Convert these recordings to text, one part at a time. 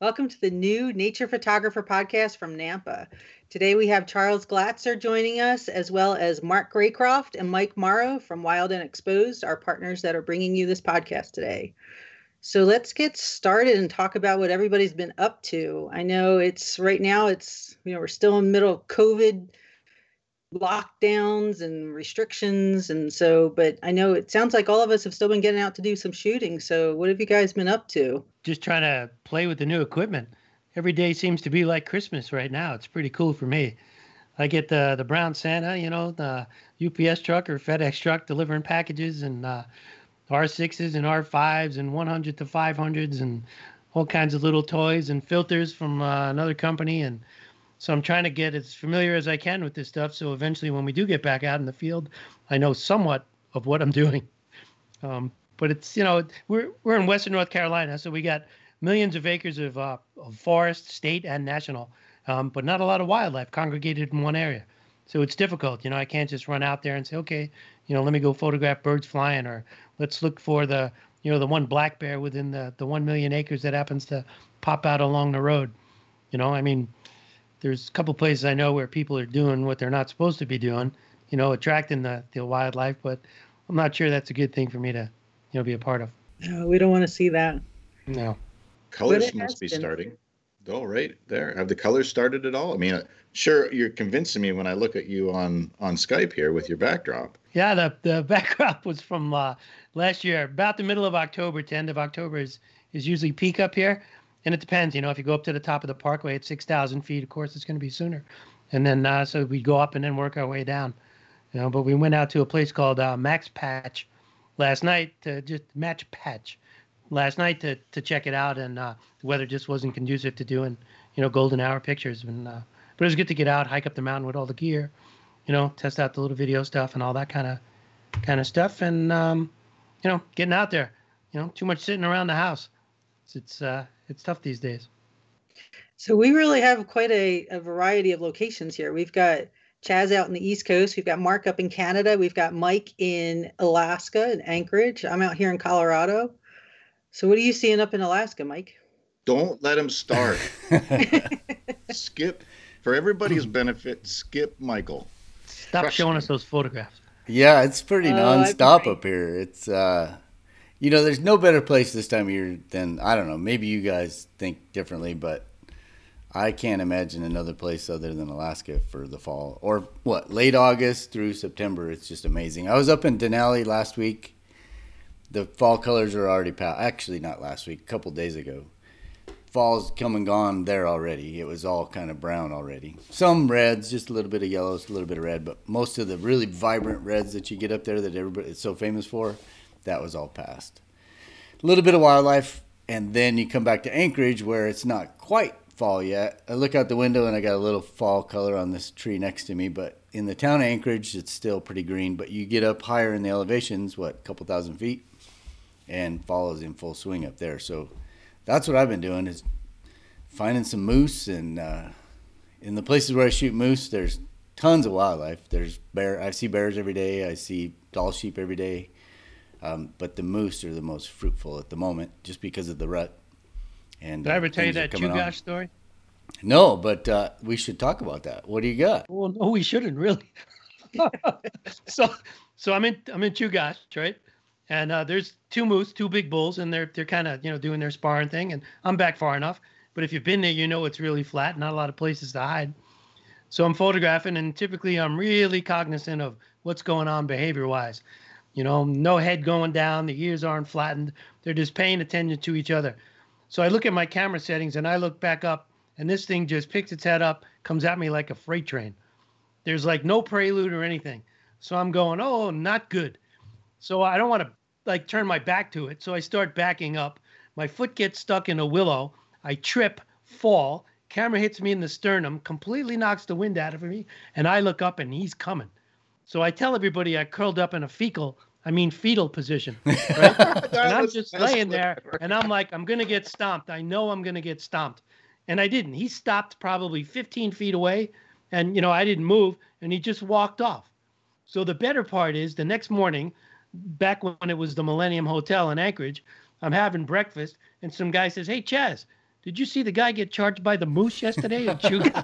Welcome to the new Nature Photographer podcast from NANPA. Today we have Charles Glatzer joining us, as well as Mark Raycroft and Mike Morrow from Wild and Exposed, our partners that are bringing you this podcast today. So let's get started and talk about what everybody's been up to. I know it's right now, it's, you know, we're still in the middle of COVID lockdowns and restrictions and so but i know it sounds like all of us have still been getting out to do some shooting so what have you guys been up to? Just trying to play with the new equipment. Every day seems to be like christmas right now. It's pretty cool for me. I get the the brown santa you know the ups truck or fedex truck delivering packages and uh, r6s and r5s and 100 to 500s and all kinds of little toys and filters from uh, another company and so I'm trying to get as familiar as I can with this stuff. So eventually, when we do get back out in the field, I know somewhat of what I'm doing. Um, but it's you know we're we're in Western North Carolina, so we got millions of acres of, uh, of forest, state and national, um, but not a lot of wildlife congregated in one area. So it's difficult. You know, I can't just run out there and say, okay, you know, let me go photograph birds flying, or let's look for the you know the one black bear within the the one million acres that happens to pop out along the road. You know, I mean, there's a couple places I know where people are doing what they're not supposed to be doing, you know, attracting the, the wildlife, but I'm not sure that's a good thing for me to, you know, be a part of. No, we don't want to see that. No. Colors must be been. starting. Oh, right there. Have the colors started at all? I mean, uh, sure, you're convincing me when I look at you on on Skype here with your backdrop. Yeah, the the backdrop was from uh, last year, about the middle of October to end of October is is usually peak up here and it depends. You know, if you go up to the top of the parkway at six thousand feet, of course it's going to be sooner. And then uh, so we go up and then work our way down. You know, but we went out to a place called uh, Max Patch last night to just match patch last night to to check it out, and uh, the weather just wasn't conducive to doing you know golden hour pictures. And uh, but it was good to get out, hike up the mountain with all the gear, you know, test out the little video stuff and all that kind of kind of stuff, and um, you know, getting out there. You know, too much sitting around the house. It's it's uh, it's tough these days. So we really have quite a, a variety of locations here. We've got Chaz out in the East Coast. We've got Mark up in Canada. We've got Mike in Alaska in Anchorage. I'm out here in Colorado. So what are you seeing up in Alaska, Mike? Don't let him start. skip for everybody's benefit. Skip Michael. Stop Trust showing me. us those photographs. Yeah, it's pretty oh, nonstop up here. It's uh you know, there's no better place this time of year than I don't know. Maybe you guys think differently, but I can't imagine another place other than Alaska for the fall or what late August through September. It's just amazing. I was up in Denali last week. The fall colors are already past. Actually, not last week. A couple days ago. Fall's come and gone there already. It was all kind of brown already. Some reds, just a little bit of yellows, a little bit of red, but most of the really vibrant reds that you get up there that everybody is so famous for that was all past. A little bit of wildlife, and then you come back to Anchorage where it's not quite fall yet. I look out the window and I got a little fall color on this tree next to me, but in the town of Anchorage, it's still pretty green. But you get up higher in the elevations, what, a couple thousand feet, and fall is in full swing up there. So that's what I've been doing is finding some moose and uh, in the places where I shoot moose, there's tons of wildlife. There's bear. I see bears every day. I see Dall sheep every day. Um, but the moose are the most fruitful at the moment, just because of the rut. And did I ever uh, tell you that Chugach story? No, but uh, we should talk about that. What do you got? Well, no, we shouldn't really. so, so I'm in I'm in Chugach, right? And uh, there's two moose, two big bulls, and they're they're kind of you know doing their sparring thing. And I'm back far enough, but if you've been there, you know it's really flat, not a lot of places to hide. So I'm photographing, and typically I'm really cognizant of what's going on behavior wise. You know, no head going down, the ears aren't flattened. They're just paying attention to each other. So I look at my camera settings and I look back up, and this thing just picks its head up, comes at me like a freight train. There's like no prelude or anything. So I'm going, oh, not good. So I don't want to like turn my back to it. So I start backing up. My foot gets stuck in a willow. I trip, fall. Camera hits me in the sternum, completely knocks the wind out of me, and I look up and he's coming. So I tell everybody I curled up in a fecal, I mean fetal position. Right? and I'm just laying there and I'm like, I'm gonna get stomped. I know I'm gonna get stomped. And I didn't. He stopped probably 15 feet away, and you know, I didn't move, and he just walked off. So the better part is the next morning, back when it was the Millennium Hotel in Anchorage, I'm having breakfast, and some guy says, Hey Chaz, did you see the guy get charged by the moose yesterday in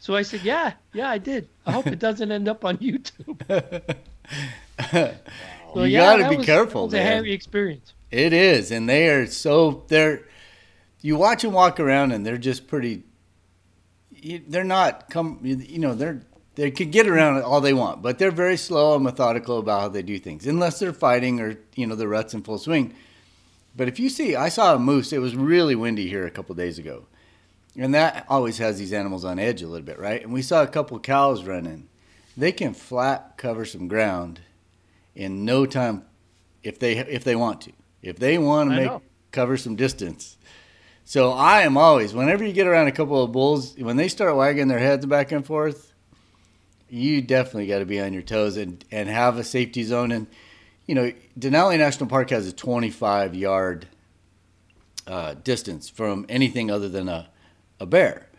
so I said, yeah, yeah, I did. I hope it doesn't end up on YouTube. so, you yeah, got to be careful. It was a hairy experience. It is, and they are so they're. You watch them walk around, and they're just pretty. They're not come. You know, they're they can get around all they want, but they're very slow and methodical about how they do things, unless they're fighting or you know the rut's in full swing. But if you see, I saw a moose. It was really windy here a couple days ago, and that always has these animals on edge a little bit, right? And we saw a couple cows running. They can flat cover some ground in no time if they if they want to. If they want to make cover some distance. So I am always whenever you get around a couple of bulls, when they start wagging their heads back and forth, you definitely got to be on your toes and and have a safety zone. And you know, Denali National Park has a 25 yard uh, distance from anything other than a a bear.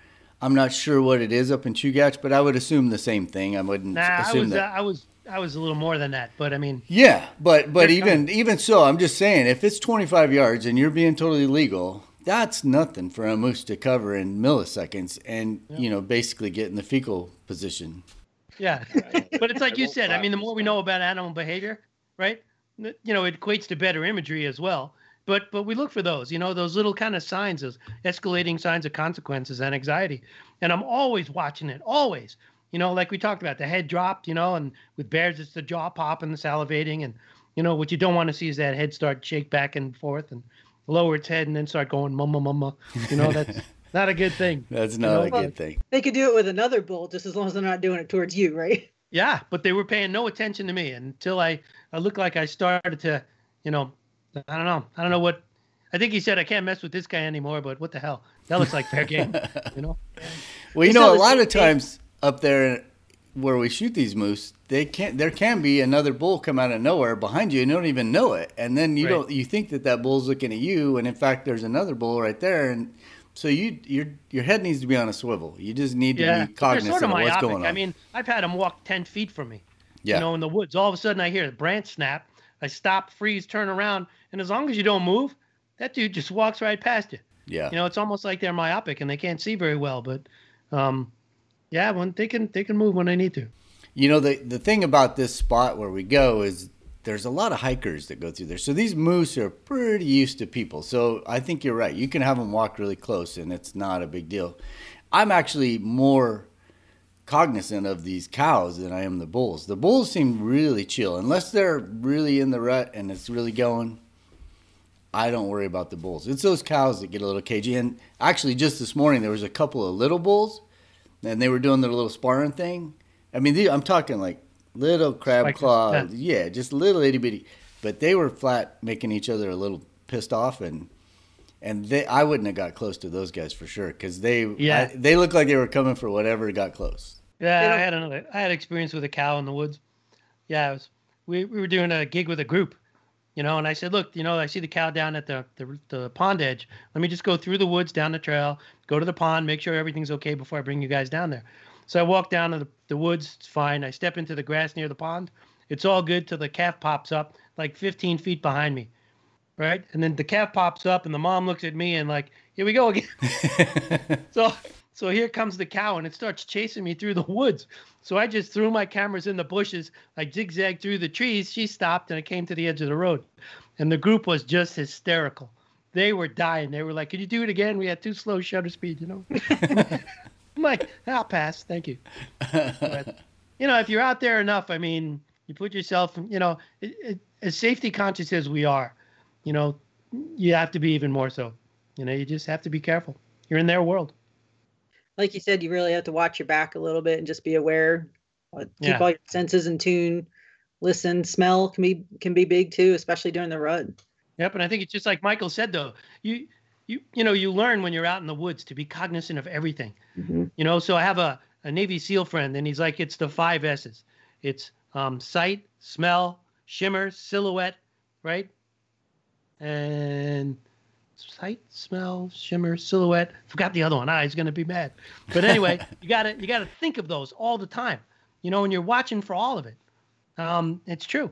I'm not sure what it is up in Chugach, but I would assume the same thing. I wouldn't nah, assume I was, that. Uh, I was I was a little more than that, but I mean. Yeah, but but even coming. even so, I'm just saying, if it's 25 yards and you're being totally legal, that's nothing for a moose to cover in milliseconds, and you know basically get in the fecal position. Yeah, but it's like you said. I mean, the more we know about animal behavior, right? You know, it equates to better imagery as well. But but we look for those, you know, those little kind of signs, those escalating signs of consequences and anxiety. And I'm always watching it, always. You know, like we talked about, the head dropped, you know, and with bears it's the jaw pop and the salivating, and you know what you don't want to see is that head start shake back and forth and lower its head and then start going mama mama. You know, that's not a good thing. That's not you know? a well, good thing. They could do it with another bull just as long as they're not doing it towards you, right? Yeah, but they were paying no attention to me until I, I looked like I started to, you know, I don't know. I don't know what. I think he said I can't mess with this guy anymore. But what the hell? That looks like fair game. You know. Well, you know, a lot of times up there where we shoot these moose, they can't. There can be another bull come out of nowhere behind you, and you don't even know it. And then you right. don't. You think that that bull's looking at you, and in fact, there's another bull right there, and so you your your head needs to be on a swivel. You just need to yeah. be cognizant sort of, of what's going on. I mean, I've had them walk ten feet from me. Yeah. You know, in the woods. All of a sudden, I hear a branch snap. I stop, freeze, turn around, and as long as you don't move, that dude just walks right past you. Yeah. You know, it's almost like they're myopic and they can't see very well, but um, yeah, when they can they can move when they need to. You know, the the thing about this spot where we go is there's a lot of hikers that go through there. So these moose are pretty used to people. So I think you're right. You can have them walk really close and it's not a big deal. I'm actually more cognizant of these cows than I am the bulls. The bulls seem really chill unless they're really in the rut and it's really going. I don't worry about the bulls. It's those cows that get a little cagey. And actually, just this morning, there was a couple of little bulls, and they were doing their little sparring thing. I mean, they, I'm talking like little crab like, claws. Yeah. yeah, just little itty bitty. But they were flat making each other a little pissed off, and and they I wouldn't have got close to those guys for sure because they yeah I, they looked like they were coming for whatever got close. Yeah, I had another I had experience with a cow in the woods. Yeah, it was we we were doing a gig with a group you know and i said look you know i see the cow down at the, the, the pond edge. Let me just go through the woods down the trail go to the pond make sure everything's okay before i bring you guys down there. So i walk down to the, the woods it's fine. I step into the grass near the pond. It's all good till the calf pops up like 15 feet behind me right? And then the calf pops up and the mom looks at me and like here we go again. So so here comes the cow and it starts chasing me through the woods. So I just threw my cameras in the bushes. I zigzagged through the trees. She stopped and I came to the edge of the road. And the group was just hysterical. They were dying. They were like, Could you do it again? We had too slow shutter speed, you know? I'm like, I'll pass. Thank you. But, you know, if you're out there enough, I mean, you put yourself, you know, it, it, as safety conscious as we are, you know, you have to be even more so. You know, you just have to be careful. You're in their world like you said, you really have to watch your back a little bit and just be aware. Keep yeah. all your senses in tune. Listen, smell can be can be big too, especially during the rut. Yep, and I think it's just like Michael said though. You you you know you learn when you're out in the woods to be cognizant of everything. Mm-hmm. You know, so I have a a Navy SEAL friend, and he's like, it's the five S's. It's um, sight, smell, shimmer, silhouette, right? And sight, smell, shimmer, silhouette. Forgot the other one. Ah, he's gonna be mad. But anyway, you gotta you gotta think of those all the time. You know, when you're watching for all of it. Um, it's true.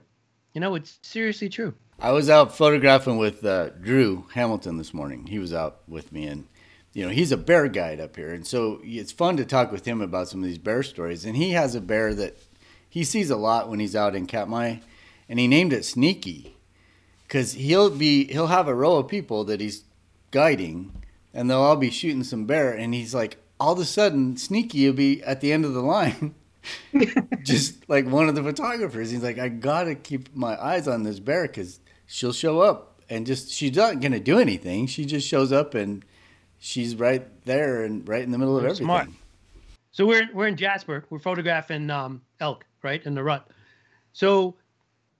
You know, it's seriously true. I was out photographing with uh, Drew Hamilton this morning. He was out with me, and you know he's a bear guide up here, and so it's fun to talk with him about some of these bear stories. And he has a bear that he sees a lot when he's out in Katmai, and he named it Sneaky because he'll be he'll have a row of people that he's guiding, and they'll all be shooting some bear, and he's like, all of a sudden, Sneaky will be at the end of the line. just like one of the photographers, he's like, I gotta keep my eyes on this bear because she'll show up and just she's not gonna do anything. She just shows up and she's right there and right in the middle of everything. Smart. So we're we're in Jasper. We're photographing um, elk, right in the rut. So, of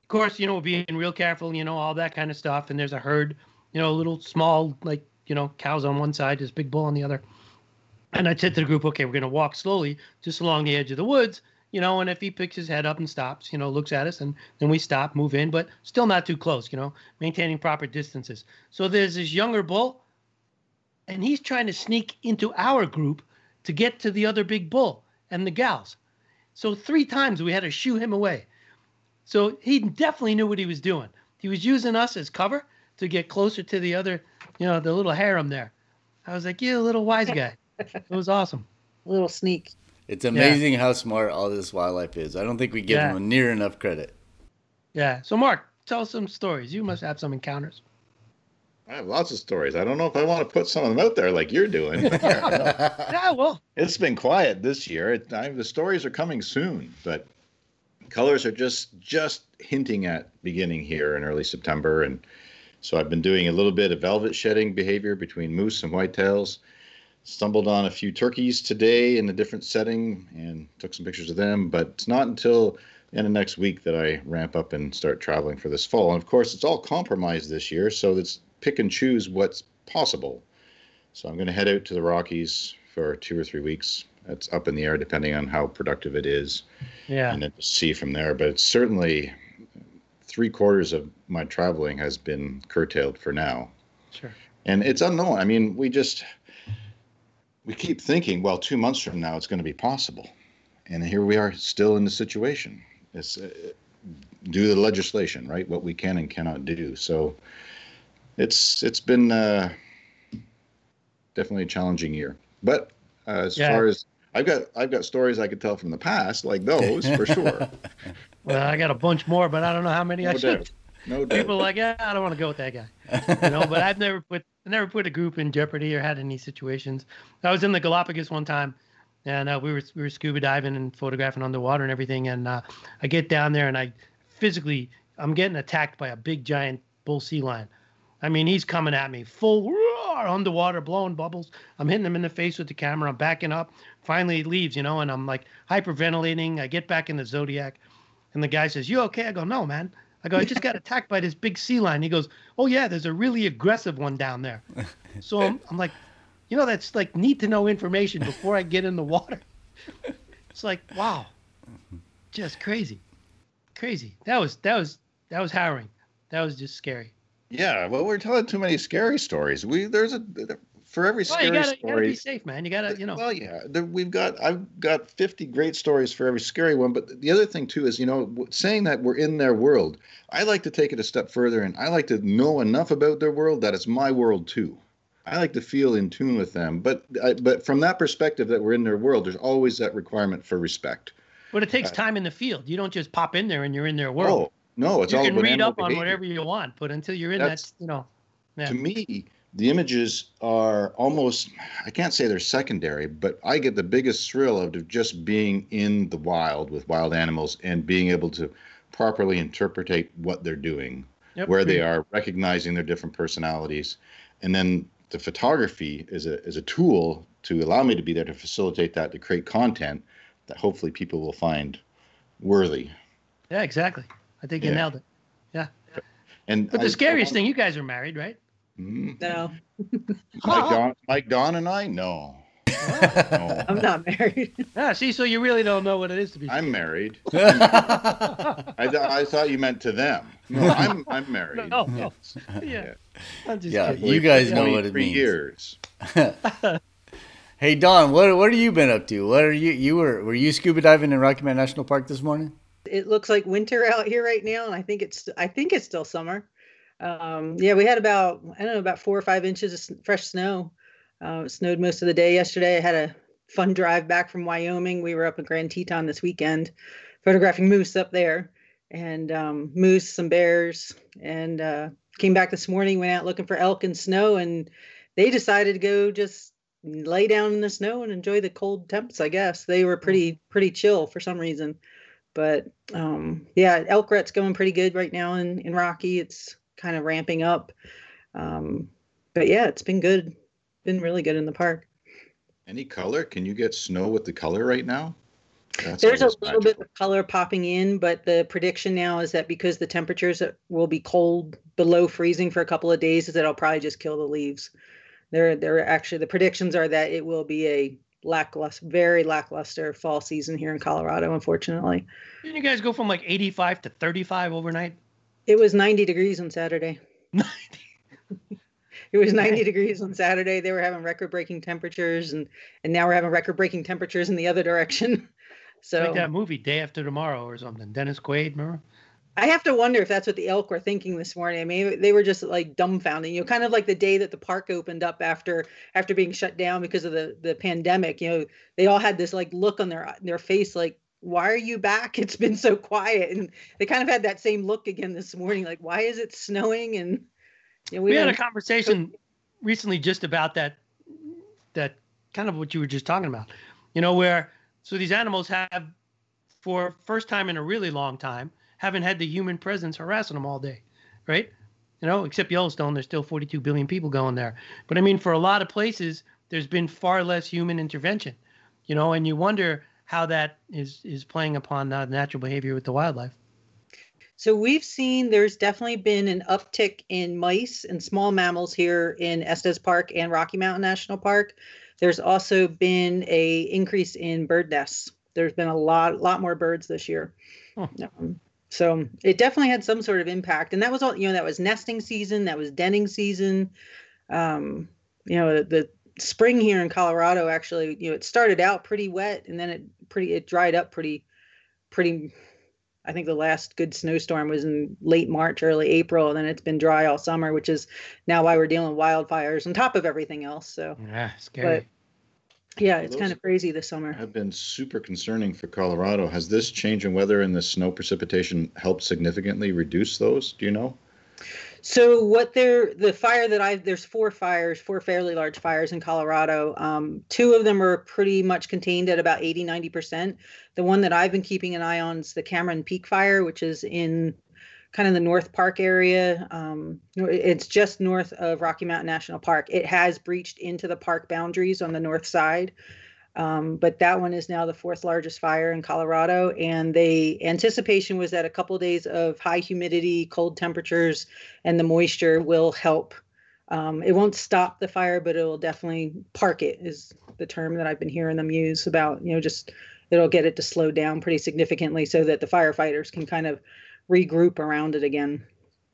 course, you know, being real careful. You know, all that kind of stuff. And there's a herd. You know, little small like you know cows on one side, this big bull on the other. And I said to the group, okay, we're going to walk slowly just along the edge of the woods, you know, and if he picks his head up and stops, you know, looks at us, and then we stop, move in, but still not too close, you know, maintaining proper distances. So there's this younger bull, and he's trying to sneak into our group to get to the other big bull and the gals. So three times we had to shoo him away. So he definitely knew what he was doing. He was using us as cover to get closer to the other, you know, the little harem there. I was like, you little wise guy it was awesome. A little sneak. It's amazing yeah. how smart all this wildlife is. I don't think we give yeah. them near enough credit. Yeah. So, Mark, tell some stories. You must have some encounters. I have lots of stories. I don't know if I want to put some of them out there like you're doing. yeah, well, it's been quiet this year. It, I, the stories are coming soon, but colors are just just hinting at beginning here in early September, and so I've been doing a little bit of velvet shedding behavior between moose and whitetails stumbled on a few turkeys today in a different setting and took some pictures of them. But it's not until the end of next week that I ramp up and start traveling for this fall. And of course, it's all compromised this year, so it's pick and choose what's possible. So I'm going to head out to the Rockies for two or three weeks. It's up in the air depending on how productive it is. Yeah. And then see from there. But it's certainly three quarters of my traveling has been curtailed for now. Sure. And it's unknown. I mean, we just we keep thinking, well, two months from now it's going to be possible, and here we are still in the situation. It's uh, due to the legislation, right? What we can and cannot do. So it's it's been uh, definitely a challenging year. But uh, as yeah. far as I've got I've got stories I could tell from the past, like those for sure. well, I got a bunch more, but I don't know how many no I should. No doubt. People are like, yeah, I don't want to go with that guy. You know, but I've never put I never put a group in jeopardy or had any situations. I was in the Galapagos one time, and uh, we were we were scuba diving and photographing underwater and everything. And uh, I get down there and I physically I'm getting attacked by a big giant bull sea lion. I mean, he's coming at me full roar, underwater, blowing bubbles. I'm hitting him in the face with the camera. I'm backing up. Finally, he leaves, you know, and I'm like hyperventilating. I get back in the Zodiac, and the guy says, "You okay?" I go, "No, man." I go, I just got attacked by this big sea lion. He goes, Oh yeah, there's a really aggressive one down there. So I'm, I'm like, you know, that's like need to know information before I get in the water. It's like, wow, just crazy, crazy. That was that was that was harrowing. That was just scary. Yeah, well, we're telling too many scary stories. We there's a for every well, scary you gotta, story. You gotta be safe, man. You gotta, you know. Well, yeah, we've got I've got 50 great stories for every scary one. But the other thing too is, you know, saying that we're in their world. I like to take it a step further, and I like to know enough about their world that it's my world too. I like to feel in tune with them. But I, but from that perspective, that we're in their world, there's always that requirement for respect. But it takes uh, time in the field. You don't just pop in there and you're in their world. No, it's you all. You can read up behavior. on whatever you want, but until you're in That's, that, you know. Yeah. To me, the images are almost i can't say they're secondary but i get the biggest thrill out of just being in the wild with wild animals and being able to properly interpretate what they're doing yep. where they are recognizing their different personalities and then the photography is a, is a tool to allow me to be there to facilitate that to create content that hopefully people will find worthy yeah exactly i think you yeah. nailed it yeah and but the I, scariest I, thing you guys are married right Mm. No. Mike Don, Mike Don and I? No. no. I'm not married. Yeah, see, so you really don't know what it is to be. I'm married. I, I thought you meant to them. No, I'm I'm married. No, no. Yeah. yeah, you guys know what it means. Years. hey Don, what what have you been up to? What are you you were were you scuba diving in Rocky Mountain National Park this morning? It looks like winter out here right now, and I think it's I think it's still summer. Um, yeah, we had about I don't know about four or five inches of fresh snow. Uh, it snowed most of the day yesterday. I had a fun drive back from Wyoming. We were up in Grand Teton this weekend, photographing moose up there, and um, moose, some bears, and uh, came back this morning. Went out looking for elk and snow, and they decided to go just lay down in the snow and enjoy the cold temps. I guess they were pretty pretty chill for some reason, but um, yeah, elk rut's going pretty good right now in in Rocky. It's kind of ramping up, um, but yeah, it's been good. Been really good in the park. Any color? Can you get snow with the color right now? That's There's a little magical. bit of color popping in, but the prediction now is that because the temperatures will be cold below freezing for a couple of days, is that it'll probably just kill the leaves. They're they're actually the predictions are that it will be a lackluster, very lackluster fall season here in Colorado. Unfortunately, didn't you guys go from like 85 to 35 overnight? It was 90 degrees on Saturday. 90. it was 90 degrees on Saturday. They were having record-breaking temperatures, and and now we're having record-breaking temperatures in the other direction. So like that movie Day After Tomorrow or something. Dennis Quaid, remember? I have to wonder if that's what the elk were thinking this morning. I mean, they were just like dumbfounded. You know, kind of like the day that the park opened up after after being shut down because of the the pandemic. You know, they all had this like look on their their face, like, "Why are you back? It's been so quiet." And they kind of had that same look again this morning, like, "Why is it snowing?" And you know, we, we had a conversation recently just about that that kind of what you were just talking about. You know, where so these animals have, for first time in a really long time, haven't had the human presence harassing them all day, right? You know, except Yellowstone, there's still 42 billion people going there. But I mean, for a lot of places, there's been far less human intervention, you know, and you wonder how that is is playing upon uh, natural behavior with the wildlife. So we've seen there's definitely been an uptick in mice and small mammals here in Estes Park and Rocky Mountain National Park. There's also been a increase in bird nests. There's been a lot, lot more birds this year. Um, so it definitely had some sort of impact, and that was all. You know, that was nesting season. That was denning season. Um, you know, the, the spring here in Colorado actually, you know, it started out pretty wet, and then it pretty it dried up pretty, pretty. I think the last good snowstorm was in late March, early April, and then it's been dry all summer, which is now why we're dealing with wildfires on top of everything else. So yeah, scary. Yeah, it's kind of crazy this summer. Have been super concerning for Colorado. Has this change in weather and the snow precipitation helped significantly reduce those? Do you know? So what there, the fire that I there's four fires, four fairly large fires in Colorado. Um, two of them are pretty much contained at about 80, 90 percent. The one that I've been keeping an eye on is the Cameron Peak fire, which is in kind of the North Park area. Um, it's just north of Rocky Mountain National Park. It has breached into the park boundaries on the north side. Um, but that one is now the fourth largest fire in Colorado. And the anticipation was that a couple of days of high humidity, cold temperatures, and the moisture will help. Um, it won't stop the fire, but it will definitely park it, is the term that I've been hearing them use about, you know, just it'll get it to slow down pretty significantly so that the firefighters can kind of regroup around it again.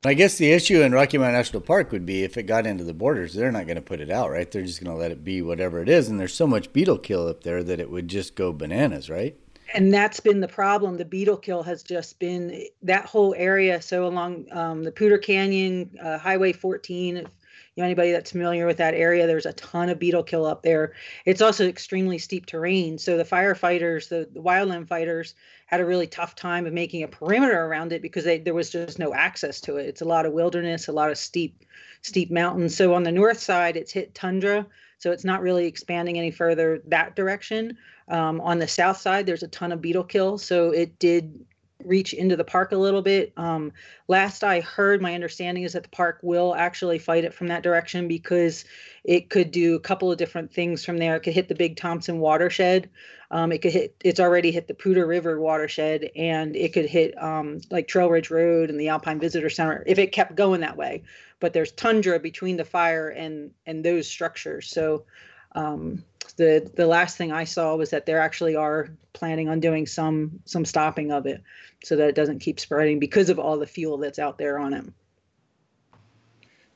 I guess the issue in Rocky Mountain National Park would be if it got into the borders, they're not going to put it out, right? They're just going to let it be whatever it is. And there's so much beetle kill up there that it would just go bananas, right? And that's been the problem. The beetle kill has just been that whole area. So along um, the Poudre Canyon, uh, Highway 14, you know anybody that's familiar with that area there's a ton of beetle kill up there it's also extremely steep terrain so the firefighters the, the wildland fighters had a really tough time of making a perimeter around it because they, there was just no access to it. It's a lot of wilderness a lot of steep steep mountains. So on the north side it's hit tundra so it's not really expanding any further that direction. Um, on the south side there's a ton of beetle kill so it did reach into the park a little bit. Um, last I heard, my understanding is that the park will actually fight it from that direction because it could do a couple of different things from there. It could hit the Big Thompson watershed. Um, it could hit. It's already hit the Poudre River watershed, and it could hit um, like Trail Ridge Road and the Alpine Visitor Center if it kept going that way. But there's tundra between the fire and and those structures, so. Um, the the last thing I saw was that they actually are planning on doing some some stopping of it so that it doesn't keep spreading because of all the fuel that's out there on it.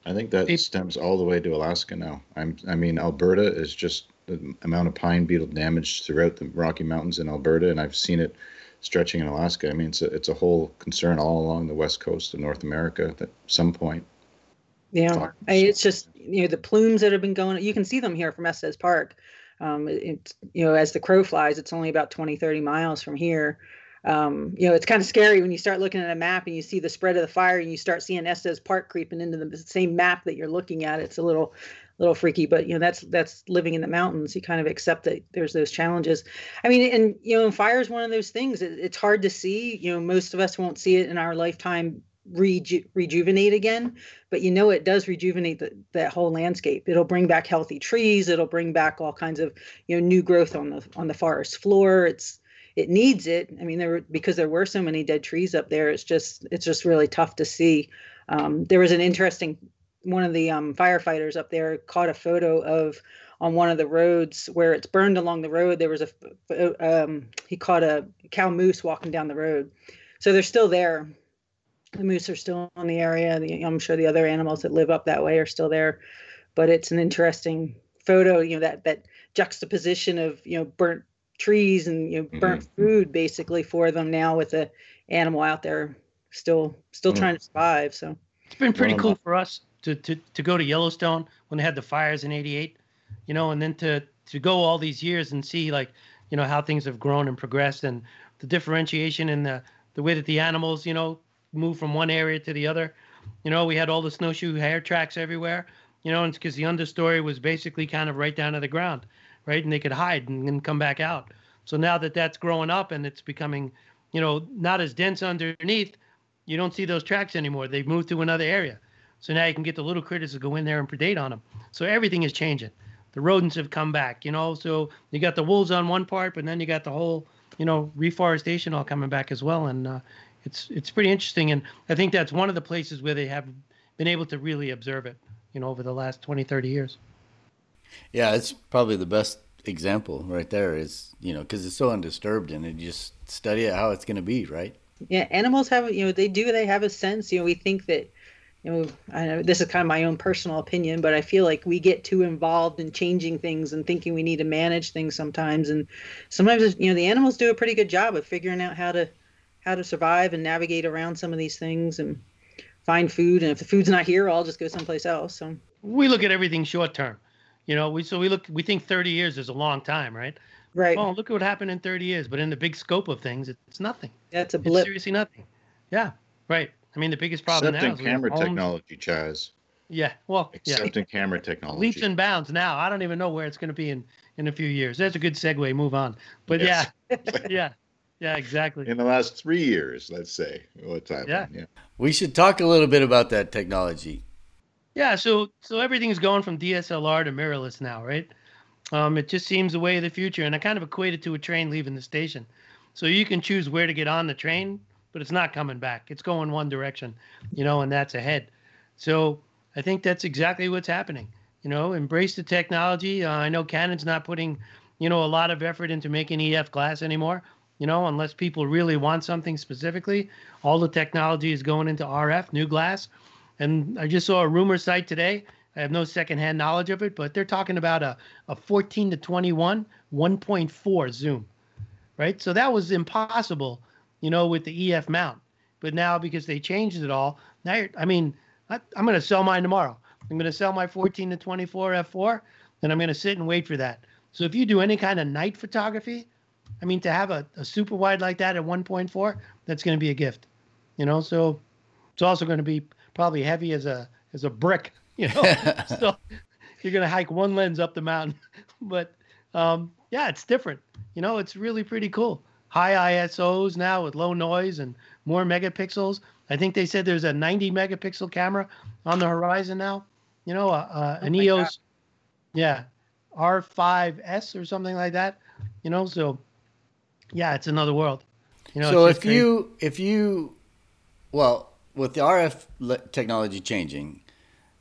I think that it, stems all the way to Alaska now. I'm, I mean, Alberta is just the amount of pine beetle damage throughout the Rocky Mountains in Alberta, and I've seen it stretching in Alaska. I mean, it's a, it's a whole concern all along the west coast of North America at some point Yeah, it's just you know the plumes that have been going. You can see them here from Estes Park. Um, it's you know as the crow flies, it's only about 20, 30 miles from here. Um, you know, it's kind of scary when you start looking at a map and you see the spread of the fire and you start seeing Estes Park creeping into the same map that you're looking at. It's a little little freaky, but you know that's that's living in the mountains. You kind of accept that there's those challenges. I mean, and you know, fire is one of those things. It, it's hard to see. You know, most of us won't see it in our lifetime reju- rejuvenate again but you know it does rejuvenate the, that whole landscape. It'll bring back healthy trees it'll bring back all kinds of you know new growth on the on the forest floor. It's it needs it. I mean there were because there were so many dead trees up there it's just it's just really tough to see. Um, there was an interesting one of the um, firefighters up there caught a photo of on one of the roads where it's burned along the road there was a um, he caught a cow moose walking down the road. So they're still there the moose are still in the area. The, I'm sure the other animals that live up that way are still there, but it's an interesting photo. You know that that juxtaposition of you know burnt trees and you know burnt mm-hmm. food basically for them now with the animal out there still still mm-hmm. trying to survive. So it's been pretty cool for us to to to go to Yellowstone when they had the fires in '88, you know, and then to to go all these years and see like you know how things have grown and progressed and the differentiation and the the way that the animals you know move from one area to the other. You know, we had all the snowshoe hare tracks everywhere. You know, and because the understory was basically kind of right down to the ground, right, and they could hide and come back out. So now that that's growing up and it's becoming, you know, not as dense underneath, you don't see those tracks anymore. They've moved to another area. So now you can get the little critters to go in there and predate on them. So everything is changing. The rodents have come back, you know. So you got the wolves on one part, but then you got the whole, you know, reforestation all coming back as well. And uh, it's it's pretty interesting, and I think that's one of the places where they have been able to really observe it, you know, over the last 20, 30 years. Yeah, it's probably the best example right there. Is you know because it's so undisturbed, and you just study it how it's going to be, right? Yeah, animals have you know they do they have a sense. You know, we think that you know, I know this is kind of my own personal opinion, but I feel like we get too involved in changing things and thinking we need to manage things sometimes. And sometimes, you know, the animals do a pretty good job of figuring out how to how to survive and navigate around some of these things and find food. And if the food's not here, I'll just go someplace else. So we look at everything short term. You know, we so we look we think 30 years is a long time, right? Right. Oh, look at what happened in 30 years, but in the big scope of things, it's nothing. That's a blip. It's seriously nothing. Yeah, right. I mean, the biggest problem Except now in camera technology, Chaz. Yeah, well, except yeah. in camera technology. Leaps and bounds now. I don't even know where it's going to be in in a few years. That's a good segue. Move on. But yes. yeah, yeah. Yeah, exactly. In the last three years, let's say what's happened. Yeah. yeah. We should talk a little bit about that technology. Yeah, so so everything's going from DSLR to mirrorless now, right? Um, it just seems the way of the future, and I kind of equate it to a train leaving the station. So you can choose where to get on the train, but it's not coming back. It's going one direction, you know, and that's ahead. So I think that's exactly what's happening. You know, embrace the technology. Uh, I know Canon's not putting, you know, a lot of effort into making EF glass anymore you know, unless people really want something specifically. All the technology is going into RF, new glass. And I just saw a rumor site today. I have no secondhand knowledge of it, but they're talking about a, a 14 to 21, 1.4 zoom, right? So that was impossible, you know, with the EF mount. But now because they changed it all, now I mean, I, I'm going to sell mine tomorrow. I'm going to sell my 14 to 24 f4, and I'm going to sit and wait for that. So if you do any kind of night photography, I mean, to have a, a super wide like that at 1.4, that's going to be a gift, you know. So it's also going to be probably heavy as a as a brick, you know. so you're going to hike one lens up the mountain, but um, yeah, it's different. You know, it's really pretty cool. High ISOs now with low noise and more megapixels. I think they said there's a 90 megapixel camera on the horizon now. You know, uh, uh, an oh EOS, God. yeah, R5S or something like that. You know, so yeah, it's another world. You know, so if you if you well with the RF technology changing,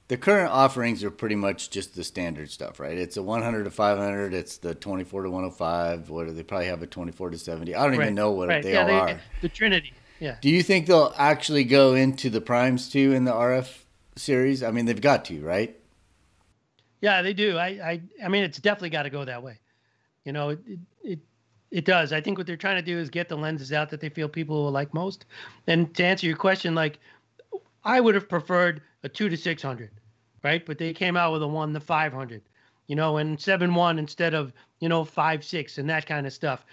the current offerings are pretty much just the standard stuff, right? It's a 100 to 500. It's the 24 to 105. What do they probably have a 24 to 70? I don't right. even know what right. they yeah, all they, are. The Trinity. Yeah. Do you think they'll actually go into the primes too in the RF series? I mean, they've got to, right? Yeah, they do. I I I mean, it's definitely got to go that way. You know, it, it does. I think what they're trying to do is get the lenses out that they feel people will like most. And to answer your question, like I would have preferred a two to 600, right? But they came out with a one to 500, you know, and seven one instead of, you know, five six and that kind of stuff.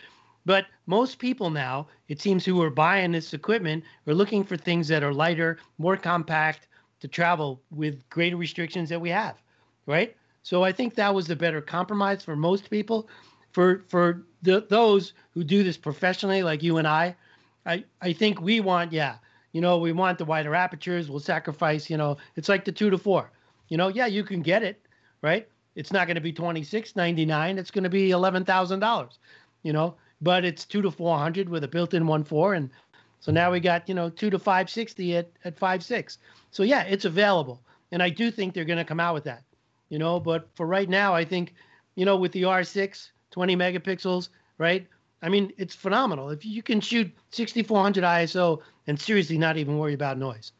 But most people now, it seems, who are buying this equipment are looking for things that are lighter, more compact to travel with greater restrictions that we have, right? So I think that was the better compromise for most people. For for the, those who do this professionally, like you and I, I I think we want, yeah, you know, we want the wider apertures. We'll sacrifice, you know, it's like the two to four. You know, yeah, you can get it, right? It's not going to be twenty six ninety nine. It's going to be eleven thousand dollars, you know but it's two to 400 with a built-in one four. And so now we got, you know, two to 560 at, at five, six. So yeah, it's available. And I do think they're going to come out with that, you know, but for right now, I think, you know, with the R6, 20 megapixels, right? I mean, it's phenomenal. If you can shoot 6400 ISO and seriously not even worry about noise,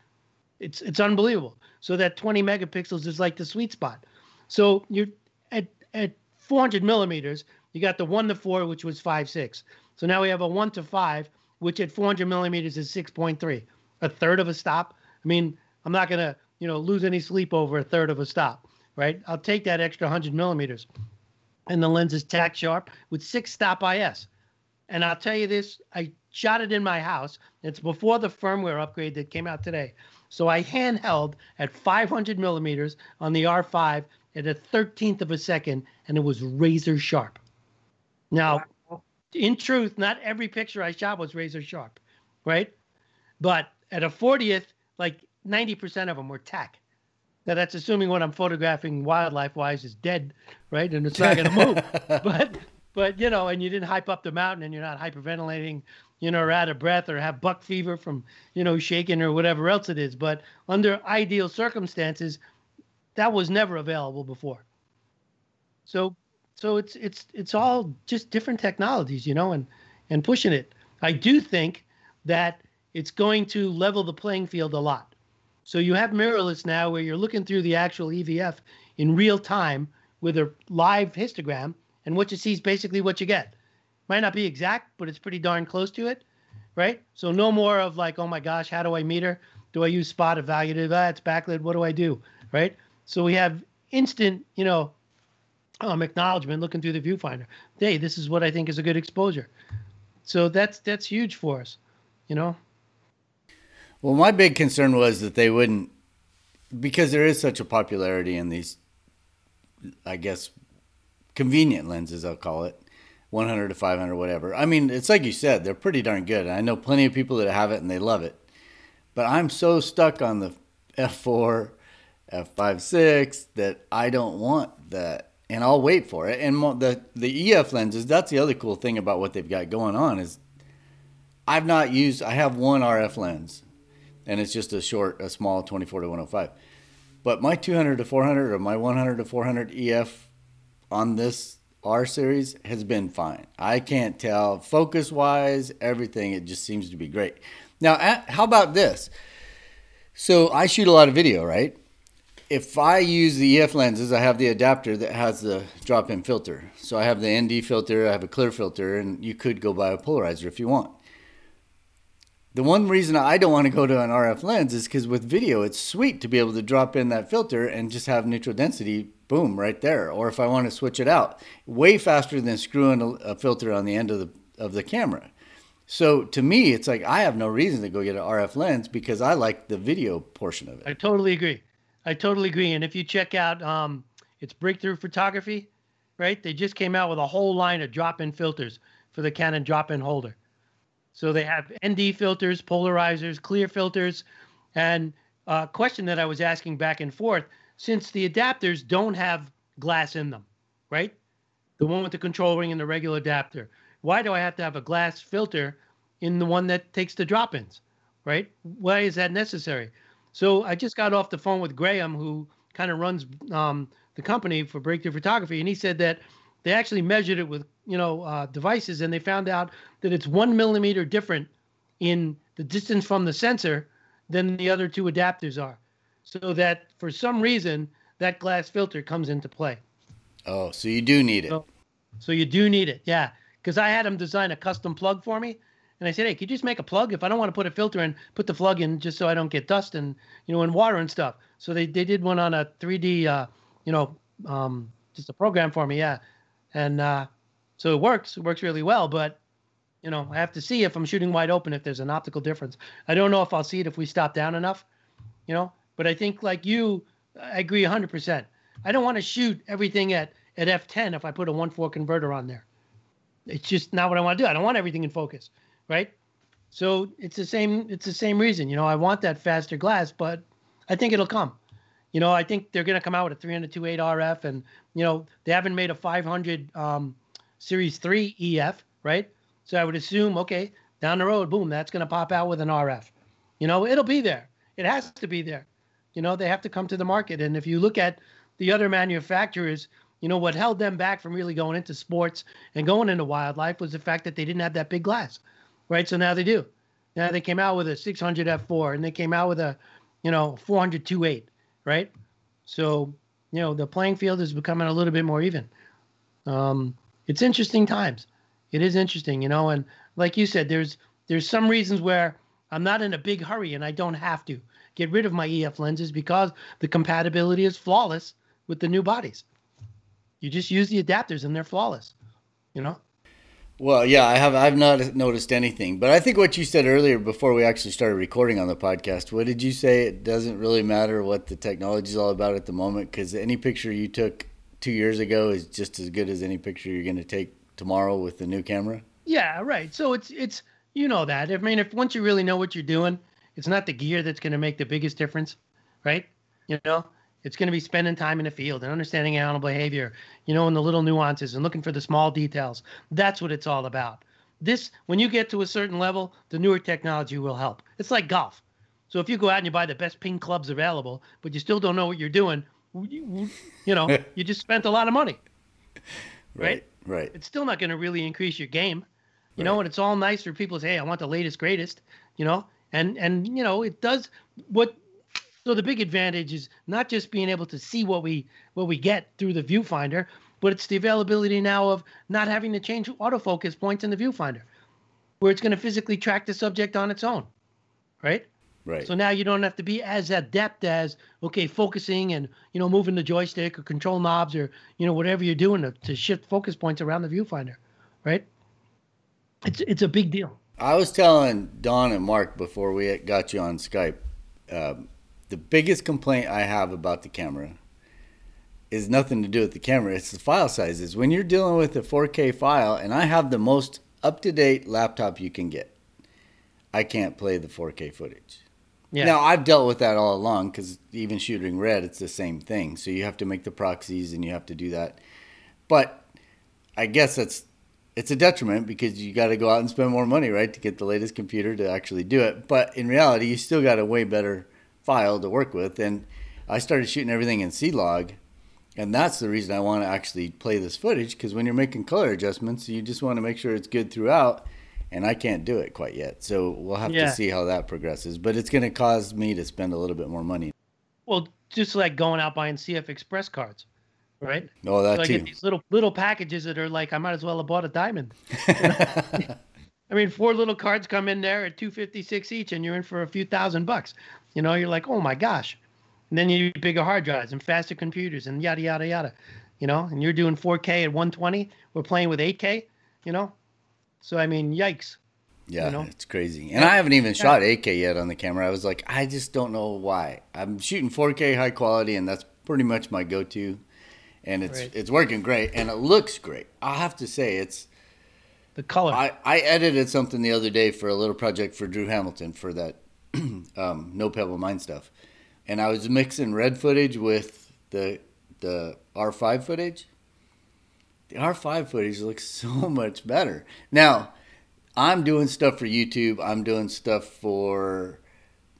it's it's unbelievable. So that 20 megapixels is like the sweet spot. So you're at at 400 millimeters, you got the one to four, which was five six. So now we have a one to five, which at 400 millimeters is 6.3, a third of a stop. I mean, I'm not gonna you know lose any sleep over a third of a stop, right? I'll take that extra 100 millimeters, and the lens is tack sharp with six stop IS. And I'll tell you this, I shot it in my house. It's before the firmware upgrade that came out today. So I handheld at 500 millimeters on the R5 at a 13th of a second, and it was razor sharp. Now, wow. in truth, not every picture I shot was razor sharp, right? But at a 40th, like 90% of them were tack. Now that's assuming what I'm photographing wildlife wise is dead, right? And it's not going to move. but but you know, and you didn't hype up the mountain, and you're not hyperventilating, you know, or out of breath, or have buck fever from you know shaking or whatever else it is. But under ideal circumstances, that was never available before. So so it's it's it's all just different technologies, you know, and and pushing it. I do think that it's going to level the playing field a lot. So you have mirrorless now where you're looking through the actual EVF in real time with a live histogram, and what you see is basically what you get. Might not be exact, but it's pretty darn close to it, right? So no more of like, oh my gosh, how do I meter? Do I use spot evaluative? Ah, it's backlit. What do I do, right? So we have instant, you know, um, acknowledgement looking through the viewfinder. Hey, this is what I think is a good exposure. So that's that's huge for us, you know. Well, my big concern was that they wouldn't, because there is such a popularity in these, I guess, convenient lenses. I'll call it. 100 to 500, whatever. I mean, it's like you said, they're pretty darn good. I know plenty of people that have it and they love it. But I'm so stuck on the f4, f5.6 that I don't want that and I'll wait for it. And the the EF lenses, that's the other cool thing about what they've got going on is I've not used. I have one RF lens, and it's just a short, a small 24 to 105. But my 200 to 400 or my 100 to 400 EF on this R series has been fine. I can't tell focus wise, everything. It just seems to be great. Now, how about this? So I shoot a lot of video, right? if I use the EF lenses, I have the adapter that has the drop-in filter. So I have the ND filter, I have a clear filter, and you could go buy a polarizer if you want. The one reason I don't want to go to an RF lens is because with video, it's sweet to be able to drop in that filter and just have neutral density, boom, right there. Or if I want to switch it out, way faster than screwing a, filter on the end of the of the camera. So to me, it's like I have no reason to go get an RF lens because I like the video portion of it. I totally agree. I totally agree. And if you check out, um, it's Breakthrough Photography, right? They just came out with a whole line of drop-in filters for the Canon drop-in holder. So they have ND filters, polarizers, clear filters, and a question that I was asking back and forth, since the adapters don't have glass in them, right? The one with the control ring and the regular adapter. Why do I have to have a glass filter in the one that takes the drop-ins, right? Why is that necessary? So I just got off the phone with Graham, who kind of runs um, the company for Breakthrough Photography, and he said that they actually measured it with you know uh, devices, and they found out that it's one millimeter different in the distance from the sensor than the other two adapters are. So that for some reason that glass filter comes into play. Oh, so you do need it. So, so you do need it, yeah. Because I had them design a custom plug for me, And I said, hey, could you just make a plug? If I don't want to put a filter in, put the plug in just so I don't get dust and you know and water and stuff. So they, they did one on a 3D, uh, you know, um, just a program for me, yeah. And uh, so it works. It works really well, but you know, I have to see if I'm shooting wide open if there's an optical difference. I don't know if I'll see it if we stop down enough, you know. But I think like you, I agree 100%. I don't want to shoot everything at at f10 if I put a 1.4 converter on there. It's just not what I want to do. I don't want everything in focus, right? So it's the same. It's the same reason. You know, I want that faster glass, but I think it'll come. You know, I think they're going to come out with a 302.8 RF, and you know they haven't made a 500 um, Series 3 EF, right? So I would assume, okay, down the road, boom, that's going to pop out with an RF. You know, it'll be there. It has to be there. You know, they have to come to the market. And if you look at the other manufacturers, you know, what held them back from really going into sports and going into wildlife was the fact that they didn't have that big glass, right? So now they do. Now they came out with a 600 f4 and they came out with a, you know, 400 2.8, right? So, you know, the playing field is becoming a little bit more even. Um, it's interesting times. It is interesting, you know, and like you said, there's there's some reasons where I'm not in a big hurry and I don't have to get rid of my EF lenses because the compatibility is flawless with the new bodies. You just use the adapters and they're flawless, you know? Well, yeah, I have I've not noticed anything, but I think what you said earlier before we actually started recording on the podcast, what did you say? It doesn't really matter what the technology is all about at the moment because any picture you took two years ago is just as good as any picture you're going to take tomorrow with the new camera. Yeah, right. So it's it's you know that. I mean, if once you really know what you're doing, it's not the gear that's going to make the biggest difference, right? You know, it's going to be spending time in the field and understanding animal behavior, you know, and the little nuances and looking for the small details. That's what it's all about. This, when you get to a certain level, the newer technology will help. It's like golf. So if you go out and you buy the best ping clubs available, but you still don't know what you're doing, you, you know, you just spent a lot of money, right? Right. right. It's still not going to really increase your game, you right. know. And it's all nice for people to say, "Hey, I want the latest, greatest," you know. And and you know, it does what so the big advantage is not just being able to see what we what we get through the viewfinder, but it's the availability now of not having to change autofocus points in the viewfinder, where it's going to physically track the subject on its own, right? Right. So now you don't have to be as adept as okay, focusing and you know moving the joystick or control knobs or you know whatever you're doing to, to shift focus points around the viewfinder, right? It's it's a big deal. I was telling Don and Mark before we got you on Skype. Um, the biggest complaint I have about the camera is nothing to do with the camera. It's the file sizes. When you're dealing with a 4K file, and I have the most up to date laptop you can get, I can't play the 4K footage. Yeah. Now I've dealt with that all along because even shooting red, it's the same thing. So you have to make the proxies and you have to do that. But I guess that's it's a detriment because you got to go out and spend more money, right, to get the latest computer to actually do it. But in reality, you still got a way better file to work with. And I started shooting everything in C-Log. And that's the reason I want to actually play this footage because when you're making color adjustments, you just want to make sure it's good throughout. And I can't do it quite yet. So we'll have yeah. to see how that progresses. But it's going to cause me to spend a little bit more money. Well, just like going out buying CF Express cards, right? Oh, that so I too. get these little little packages that are like I might as well have bought a diamond. I mean, four little cards come in there at two fifty six each, and you're in for a few thousand bucks. You know, you're like, oh my gosh. And then you need bigger hard drives and faster computers and yada yada yada. You know, and you're doing 4K at 120. We're playing with 8K. You know, so I mean, yikes. Yeah, you know? it's crazy. And I haven't even shot 8K yet on the camera. I was like, I just don't know why. I'm shooting 4K high quality, and that's pretty much my go-to. And it's right. it's working great, and it looks great. I have to say, it's the color. I, I edited something the other day for a little project for Drew Hamilton for that um, no pebble mine stuff, and I was mixing red footage with the the R5 footage. The R5 footage looks so much better. Now, I'm doing stuff for YouTube. I'm doing stuff for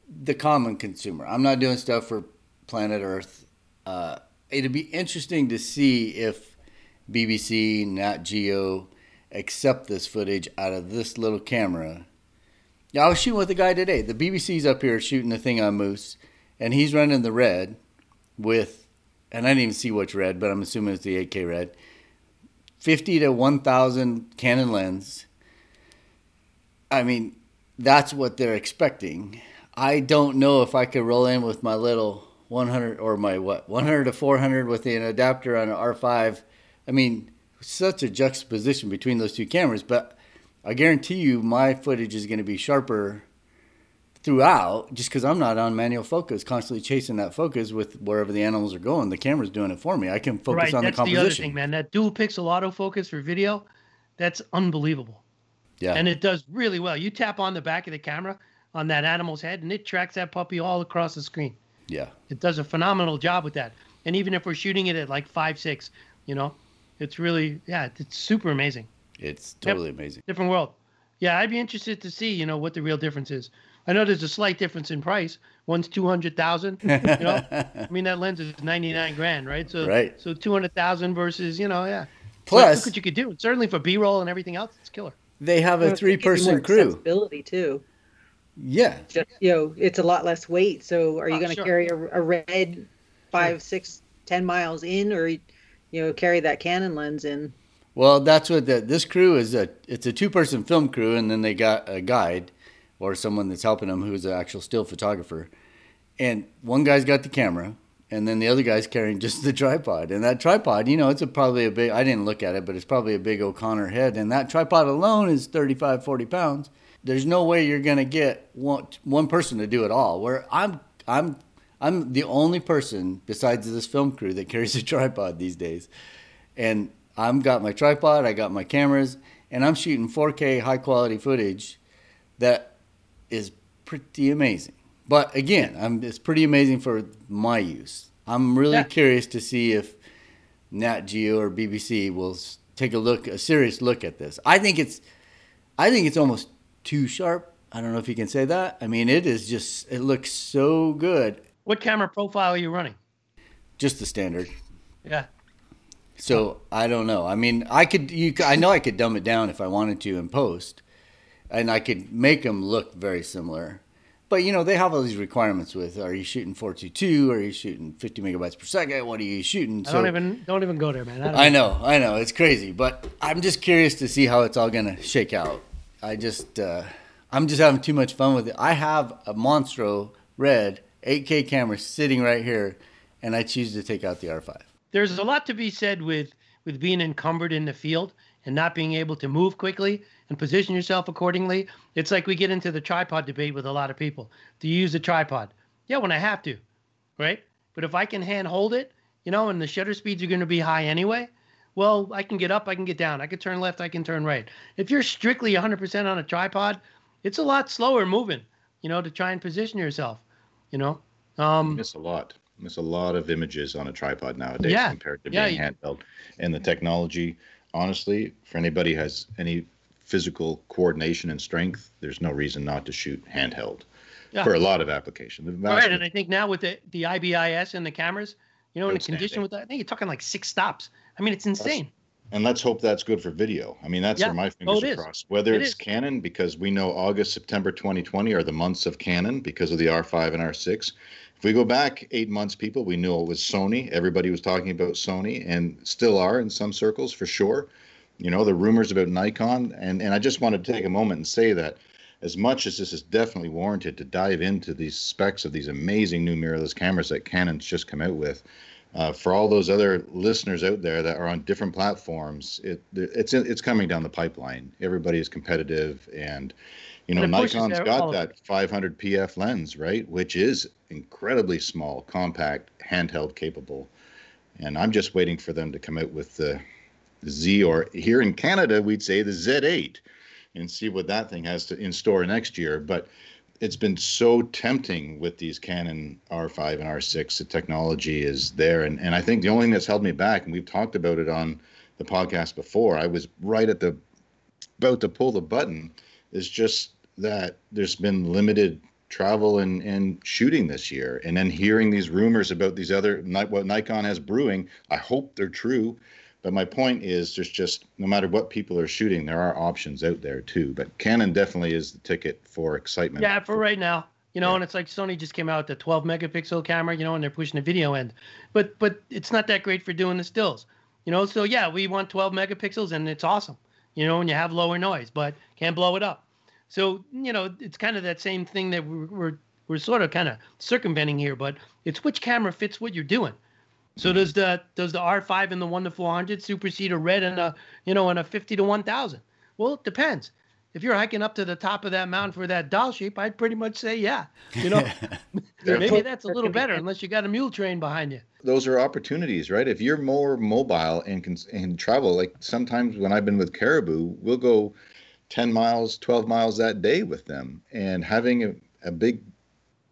the common consumer. I'm not doing stuff for Planet Earth. Uh, it'd be interesting to see if BBC, Nat Geo accept this footage out of this little camera I was shooting with a guy today. The BBC's up here shooting the thing on moose, and he's running the red with, and I didn't even see which red, but I'm assuming it's the 8K red. 50 to 1000 Canon lens. I mean, that's what they're expecting. I don't know if I could roll in with my little 100 or my what 100 to 400 with an adapter on an R5. I mean, such a juxtaposition between those two cameras, but I guarantee you my footage is going to be sharper throughout just because I'm not on manual focus, constantly chasing that focus with wherever the animals are going. The camera's doing it for me. I can focus right, on the composition. That's the other thing, man. That dual pixel autofocus for video, that's unbelievable. Yeah. And it does really well. You tap on the back of the camera on that animal's head and it tracks that puppy all across the screen. Yeah. It does a phenomenal job with that. And even if we're shooting it at like five, six, you know, it's really, yeah, it's super amazing. It's totally yep. amazing. Different world. Yeah, I'd be interested to see, you know, what the real difference is. I know there's a slight difference in price. One's two hundred thousand. You know, I mean that lens is ninety nine grand, right? So, right. so two hundred thousand versus, you know, yeah. Plus, look what you could do. certainly for B roll and everything else, it's killer. They have a three person crew. Ability too. Yeah. Just, you know, it's a lot less weight. So, are you ah, oh, going to sure. carry a, a, red five, six, ten miles in, or you know, carry that Canon lens in? Well, that's what the, this crew is. A it's a two person film crew, and then they got a guide or someone that's helping them who's an actual still photographer. And one guy's got the camera, and then the other guy's carrying just the tripod. And that tripod, you know, it's a, probably a big, I didn't look at it, but it's probably a big O'Connor head. And that tripod alone is 35, 40 pounds. There's no way you're going to get one, one person to do it all. Where I'm, I'm, I'm the only person besides this film crew that carries a tripod these days. And I've got my tripod, I got my cameras, and I'm shooting 4K high quality footage that is pretty amazing. But again, I'm, it's pretty amazing for my use. I'm really yeah. curious to see if Nat Geo or BBC will take a look, a serious look at this. I think it's, I think it's almost too sharp. I don't know if you can say that. I mean, it is just, it looks so good. What camera profile are you running? Just the standard. Yeah. So I don't know. I mean, I could, you, I know I could dumb it down if I wanted to in post, and I could make them look very similar. But you know they have all these requirements with are you shooting 422 are you shooting 50 megabytes per second? What are you shooting? So, I don't even don't even go there man. I, I know I know. It's crazy. But I'm just curious to see how it's all gonna shake out. I just uh, I'm just having too much fun with it. I have a Monstro red 8K camera sitting right here and I choose to take out the R5 there's a lot to be said with with being encumbered in the field and not being able to move quickly and position yourself accordingly. It's like we get into the tripod debate with a lot of people. Do you use a tripod? Yeah, when I have to, right? But if I can hand hold it, you know, and the shutter speeds are going to be high anyway, well, I can get up, I can get down, I can turn left, I can turn right. If you're strictly 100% on a tripod, it's a lot slower moving, you know, to try and position yourself, you know. Um, you miss a lot. Miss a lot of images on a tripod nowadays yeah, compared to being yeah, handheld. And the technology, honestly, for anybody who has any physical coordination and strength, there's no reason not to shoot handheld yeah. for a lot of applications. Right, and I think now with the the IBIS and the cameras, you know, in a condition with that, I think you're talking like six stops. I mean, it's insane. And let's hope that's good for video. I mean, that's yeah. where my oh, fingers oh, are crossed. Whether it it's is. Canon, because we know August, September 2020 are the months of Canon because of the R5 and R6. If we go back eight months, people, we knew it was Sony. Everybody was talking about Sony and still are in some circles for sure you know the rumors about nikon and and i just wanted to take a moment and say that as much as this is definitely warranted to dive into these specs of these amazing new mirrorless cameras that canon's just come out with uh, for all those other listeners out there that are on different platforms it it's it's coming down the pipeline. Everybody is competitive and you know nikon's got that 500 pf lens right? Which is incredibly small compact handheld capable. And i'm just waiting for them to come out with the Z, or here in Canada, we'd say the Z8, and see what that thing has to in store next year. But it's been so tempting with these Canon R5 and R6. The technology is there, and and I think the only thing that's held me back, and we've talked about it on the podcast before. I was right at the about to pull the button. Is just that there's been limited travel and, and shooting this year and then hearing these rumors about these other what nikon has brewing i hope they're true but my point is, there's just no matter what people are shooting, there are options out there too. But Canon definitely is the ticket for excitement. Yeah, for right now, you know, yeah. and it's like Sony just came out with the 12 megapixel camera, you know, and they're pushing the video end, but but it's not that great for doing the stills, you know. So yeah, we want 12 megapixels, and it's awesome, you know, and you have lower noise, but can't blow it up. So you know, it's kind of that same thing that we're we're, we're sort of kind of circumventing here, but it's which camera fits what you're doing. So does the does the R5 and the one to 400 supersede a red and a you know and a 50 to 1000? Well, it depends. If you're hiking up to the top of that mountain for that Dall sheep, I'd pretty much say yeah. You know, maybe that's a little better unless you got a mule train behind you. Those are opportunities, right? If you're more mobile and can and travel, like sometimes when I've been with Caribou, we'll go 10 miles, 12 miles that day with them, and having a, a big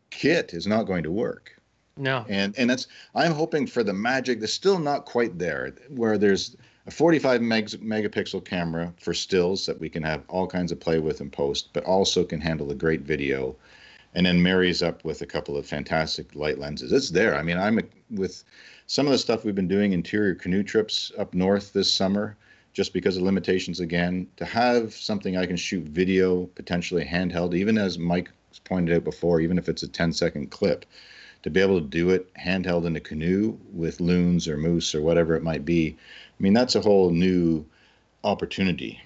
kit is not going to work. No. And and that's I'm hoping for the magic that's still not quite there, where there's a 45 megs, megapixel camera for stills that we can have all kinds of play with and post, but also can handle a great video, and then marries up with a couple of fantastic light lenses. It's there. I mean, I'm a, with some of the stuff we've been doing interior canoe trips up north this summer, just because of limitations again. To have something I can shoot video, potentially handheld, even as Mike pointed out before, even if it's a 10 second clip to be able to do it handheld in a canoe with loons or moose or whatever it might be. I mean, that's a whole new opportunity.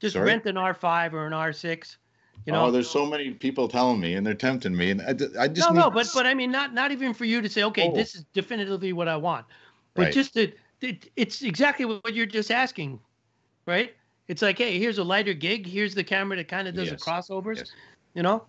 Just Sorry? rent an R5 or an R6. You know, oh, there's so many people telling me, and they're tempting me, and I, I just no, no, but but I mean, not not even for you to say, okay, oh. this is definitively what I want, but right. just that it, it's exactly what you're just asking, right? It's like, hey, here's a lighter gig. Here's the camera that kind of does yes. the crossovers, yes. you know.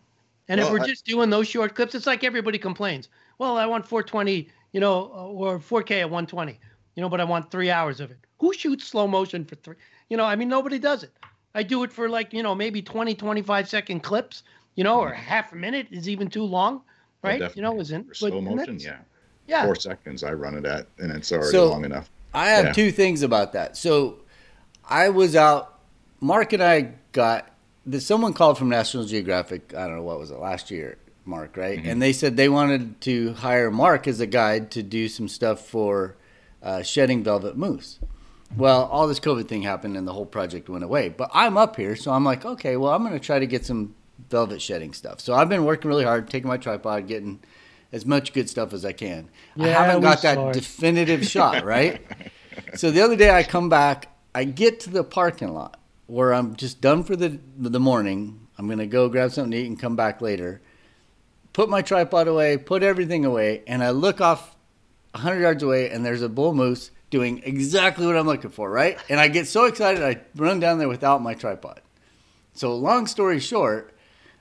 And well, if we're I, just doing those short clips, it's like everybody complains well, I want 420, you know, uh, or 4K at 120, you know, but I want three hours of it. Who shoots slow motion for three? You know, I mean, nobody does it. I do it for like, you know, maybe 20, 25 second clips, you know, or half a minute is even too long, oh, right? you know, isn't slow motion, yeah. Yeah. Four seconds I run it at, and it's already so, long enough. I have yeah. two things about that. So I was out, Mark and I got, someone called from National Geographic, I don't know what was it, last year Mark, right? Mm-hmm. And they said they wanted to hire Mark as a guide to do some stuff for uh, shedding velvet moose. Well, all this COVID thing happened and the whole project went away. But I'm up here, so I'm like, okay, well, I'm going to try to get some velvet shedding stuff. So I've been working really hard, taking my tripod, getting as much good stuff as I can. Yeah, I haven't got that definitive shot, right? So the other day I come back, I get to the parking lot where I'm just done for the the morning. I'm going to go grab something to eat and come back later put my tripod away, put everything away, and I look off 100 yards away, and there's a bull moose doing exactly what I'm looking for, right? And I get so excited, I run down there without my tripod. So, long story short,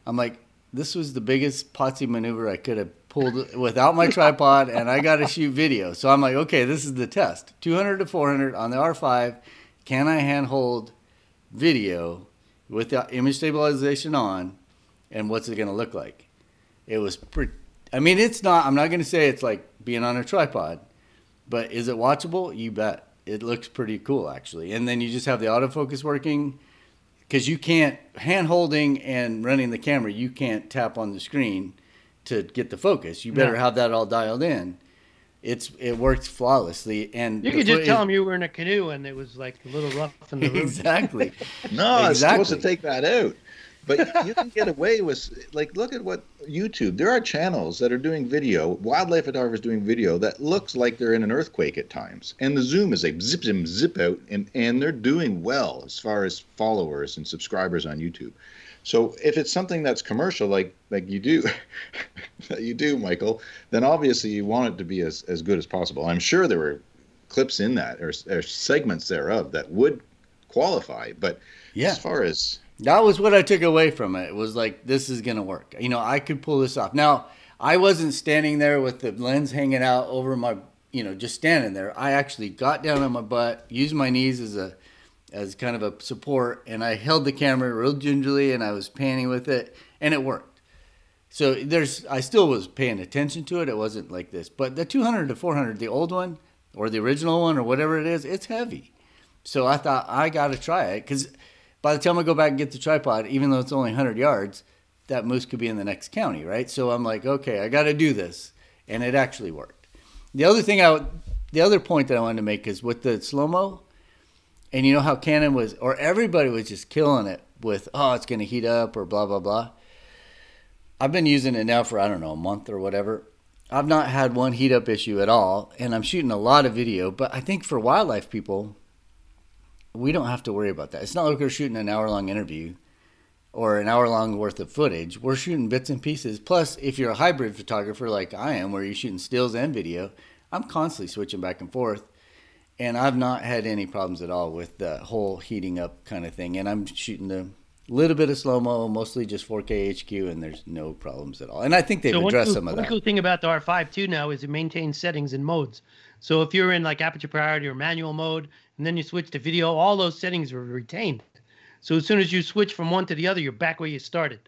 I'm like, this was the biggest potsy maneuver I could have pulled without my tripod, and I got to shoot video. So I'm like, okay, this is the test 200 to 400 on the R5. Can I handhold video with the image stabilization on? And what's it going to look like? It was pretty. I mean, it's not. I'm not going to say it's like being on a tripod, but is it watchable? You bet. It looks pretty cool actually. And then you just have the autofocus working because you can't hand holding and running the camera. You can't tap on the screen to get the focus. You better no. have that all dialed in. It's it works flawlessly, and you could just tell them you were in a canoe and it was like a little rough in the room. exactly. no, exactly. it's supposed to take that out but you can get away with like look at what YouTube. There are channels that are doing video, wildlife photographers doing video that looks like they're in an earthquake at times, and the zoom is a zip zip zip out, and and they're doing well as far as followers and subscribers on YouTube. So if it's something that's commercial, like like you do, that you do, Michael, then obviously you want it to be as as good as possible. I'm sure there were clips in that or, or segments thereof that would qualify, but yeah. as far as that was what I took away from it. It was like this is gonna work. You know, I could pull this off. Now, I wasn't standing there with the lens hanging out over my, you know, just standing there. I actually got down on my butt, used my knees as a as kind of a support, and I held the camera real gingerly and I was panning with it, and it worked. So there's, I still was paying attention to it. It wasn't like this, but the 200 to 400, the old one or the original one or whatever it is, it's heavy. So I thought I got to try it because by the time I go back and get the tripod, even though it's only 100 yards, that moose could be in the next county, right? So I'm like, okay, I got to do this, and it actually worked. The other thing I, the other point that I wanted to make is with the slow mo, and you know how Canon was, or everybody was just killing it with, oh, it's going to heat up or blah blah blah. I've been using it now for I don't know a month or whatever. I've not had one heat up issue at all, and I'm shooting a lot of video. But I think for wildlife people, we don't have to worry about that. It's not like we're shooting an hour long interview or an hour long worth of footage. We're shooting bits and pieces. Plus, if you're a hybrid photographer like I am, where you're shooting stills and video, I'm constantly switching back and forth. And I've not had any problems at all with the whole heating up kind of thing. And I'm shooting a little bit of slow mo, mostly just 4K HQ, and there's no problems at all. And I think they've so addressed cool, some of that. One cool thing about the R5 too now is it maintains settings and modes. So if you're in like aperture priority or manual mode, and then you switch to video, all those settings are retained. So as soon as you switch from one to the other, you're back where you started,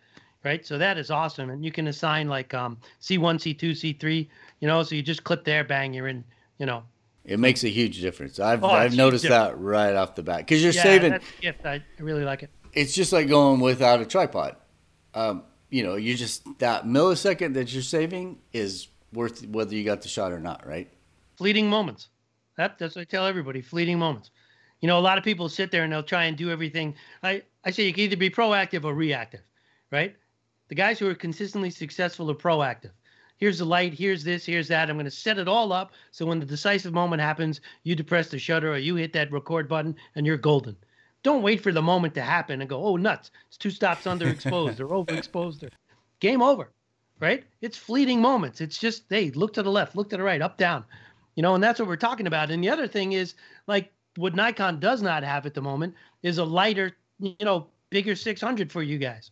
right? So that is awesome, and you can assign like um, C1, C2, C3. You know, so you just click there, bang, you're in. You know. It makes a huge difference. I've oh, I've noticed that right off the bat because you're yeah, saving. That's a gift. I really like it. It's just like going without a tripod. Um, you know, you just that millisecond that you're saving is worth whether you got the shot or not, right? Fleeting moments. That, that's what I tell everybody. Fleeting moments. You know, a lot of people sit there and they'll try and do everything. I, I say you can either be proactive or reactive, right? The guys who are consistently successful are proactive. Here's the light, here's this, here's that. I'm going to set it all up so when the decisive moment happens, you depress the shutter or you hit that record button and you're golden. Don't wait for the moment to happen and go, oh, nuts. It's two stops underexposed or overexposed or game over, right? It's fleeting moments. It's just, hey, look to the left, look to the right, up, down, you know, and that's what we're talking about. And the other thing is, like, what Nikon does not have at the moment is a lighter, you know, bigger 600 for you guys,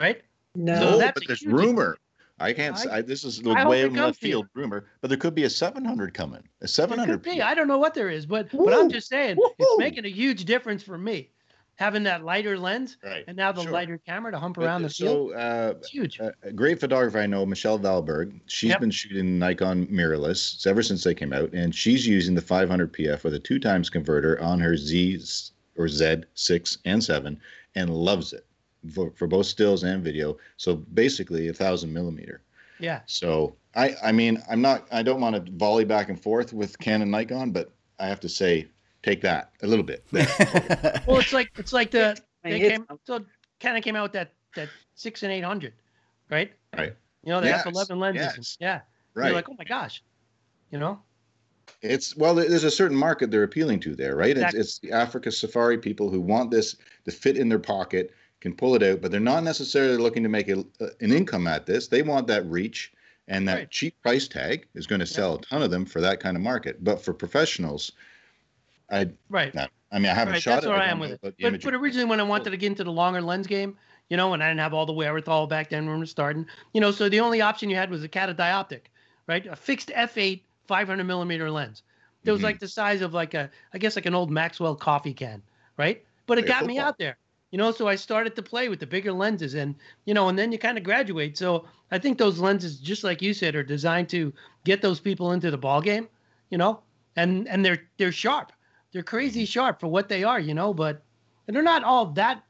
right? No, so but there's rumor. I can't. I, I, this is the way of left field rumor, but there could be a 700 coming. A 700. Could be. I don't know what there is, but Woo! but I'm just saying Woo-hoo! it's making a huge difference for me having that lighter lens right. and now the sure. lighter camera to hump but, around the field. So, uh, it's huge. A great photographer I know, Michelle Valberg. She's yep. been shooting Nikon mirrorless ever since they came out, and she's using the 500 PF with a two times converter on her Z or Z six and seven, and loves it for, for both stills and video. So basically, a thousand millimeter. Yeah. So I, I mean, I'm not, I don't want to volley back and forth with Canon Nikon, but I have to say take that a little bit. well, it's like it's like the they came so Canon came out with that that six and eight hundred, right? Right. You know, they yes. have eleven lenses. Yes. Yeah. Right. You're like, oh my gosh, you know. It's well, there's a certain market they're appealing to there, right? Exactly. It's, it's the Africa safari people who want this to fit in their pocket, can pull it out, but they're not necessarily looking to make a, an income at this. They want that reach, and that right. cheap price tag is going to sell yeah. a ton of them for that kind of market. But for professionals, I right. I mean, I haven't right, shot that's it. That's where I am with it. But, but originally, when I wanted to get into the longer lens game, you know, and I didn't have all the wherewithal back then when we were starting, you know, so the only option you had was a Cata dioptic, right? A fixed f8 500 millimeter lens. It was mm-hmm. like the size of like a, I guess like an old Maxwell coffee can, right? But it got me out there, you know. So I started to play with the bigger lenses, and you know, and then you kind of graduate. So I think those lenses, just like you said, are designed to get those people into the ball game, you know, and and they're they're sharp they're crazy sharp for what they are, you know, but and they're not all that,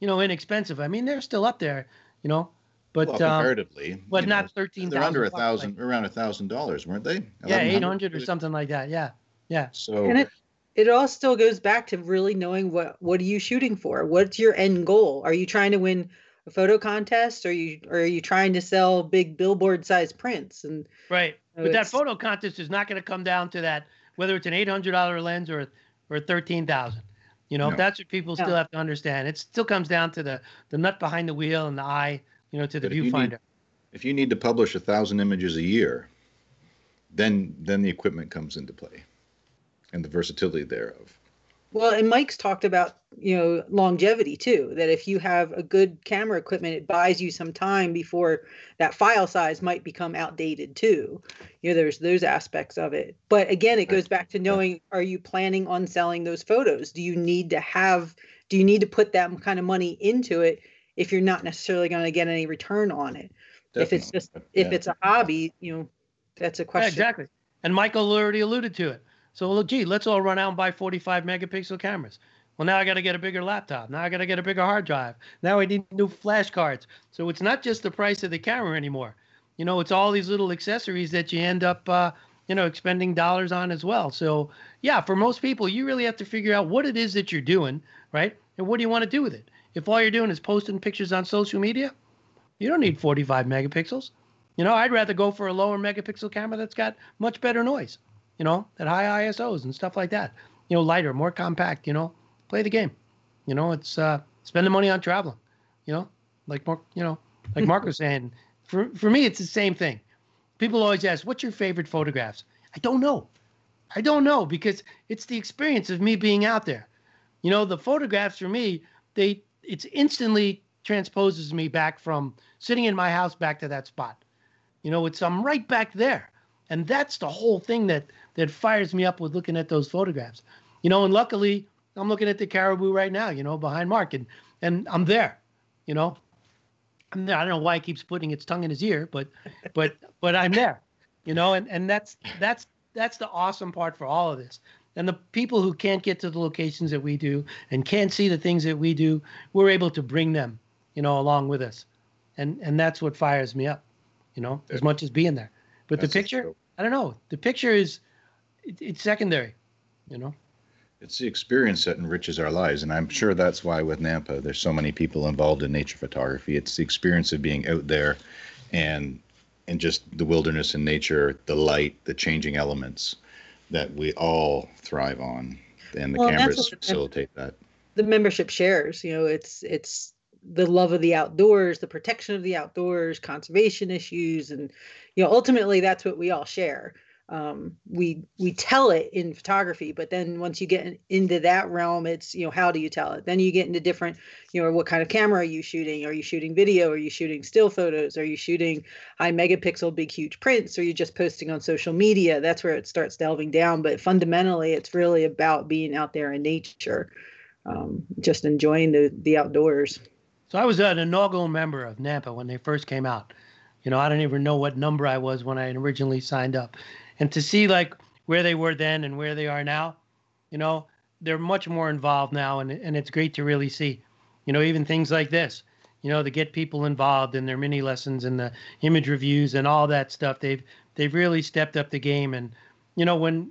you know, inexpensive. I mean, they're still up there, you know, but well, um, comparatively, um, but not know, thirteen. They're under a thousand, like, around a thousand dollars, weren't they? Yeah, eight hundred or something like that. Yeah, yeah. So and it it all still goes back to really knowing what what are you shooting for? What's your end goal? Are you trying to win? a photo contest or are you or are you trying to sell big billboard size prints and right but that photo contest is not going to come down to that whether it's an eight hundred dollar lens or or thirteen thousand. You know, no. that's what people still have to understand. It still comes down to the the nut behind the wheel and the eye, you know, to the viewfinder. If, if you need to publish a thousand images a year, then then the equipment comes into play, and the versatility thereof. Well, and Mike's talked about, you know, longevity too, that if you have a good camera equipment, it buys you some time before that file size might become outdated too. You know, there's those aspects of it. But again, it goes back to knowing are you planning on selling those photos? Do you need to have do you need to put that kind of money into it if you're not necessarily going to get any return on it? Definitely. If it's just if it's a hobby, you know, that's a question. Yeah, exactly. And Michael already alluded to it. So, well, gee, let's all run out and buy 45 megapixel cameras. Well, now I got to get a bigger laptop. Now I got to get a bigger hard drive. Now I need new flash cards. So it's not just the price of the camera anymore. You know, it's all these little accessories that you end up, uh, you know, expending dollars on as well. So, yeah, for most people, you really have to figure out what it is that you're doing, right? And what do you want to do with it? If all you're doing is posting pictures on social media, you don't need 45 megapixels. You know, I'd rather go for a lower megapixel camera that's got much better noise you know, at high ISOs and stuff like that. You know, lighter, more compact, you know, play the game. You know, it's uh, spend the money on traveling. You know, like Mark, you know, like Mark was saying. For for me, it's the same thing. People always ask, "What's your favorite photographs?" I don't know. I don't know because it's the experience of me being out there. You know, the photographs for me, they it's instantly transposes me back from sitting in my house back to that spot. You know, it's I'm right back there. And that's the whole thing that that fires me up with looking at those photographs. You know, and luckily I'm looking at the caribou right now, you know, behind Mark and and I'm there, you know. I'm there. I don't know why he keeps putting its tongue in his ear, but but but I'm there. You know, and and that's that's that's the awesome part for all of this. And the people who can't get to the locations that we do and can't see the things that we do, we're able to bring them, you know, along with us. And and that's what fires me up, you know, as much as being there. But that's the picture, I don't know. The picture is it, it's secondary, you know. It's the experience that enriches our lives, and I'm sure that's why with NANPA there's so many people involved in nature photography. It's the experience of being out there, and and just the wilderness and nature, the light, the changing elements that we all thrive on, and the well, cameras facilitate that. The membership shares, you know, it's it's the love of the outdoors, the protection of the outdoors, conservation issues, and you know, ultimately that's what we all share. Um, we we tell it in photography but then once you get into that realm it's you know how do you tell it? Then you get into different you know what kind of camera are you shooting? Are you shooting video? Are you shooting still photos? Are you shooting high megapixel big huge prints? Are you just posting on social media? That's where it starts delving down. But fundamentally it's really about being out there in nature um, just enjoying the the outdoors. So i was an inaugural member of NANPA when they first came out you know i don't even know what number i was when i originally signed up. And to see like where they were then and where they are now, you know, they're much more involved now, and and it's great to really see, you know, even things like this, you know, to get people involved in their mini lessons and the image reviews and all that stuff. They've they've really stepped up the game, and you know, when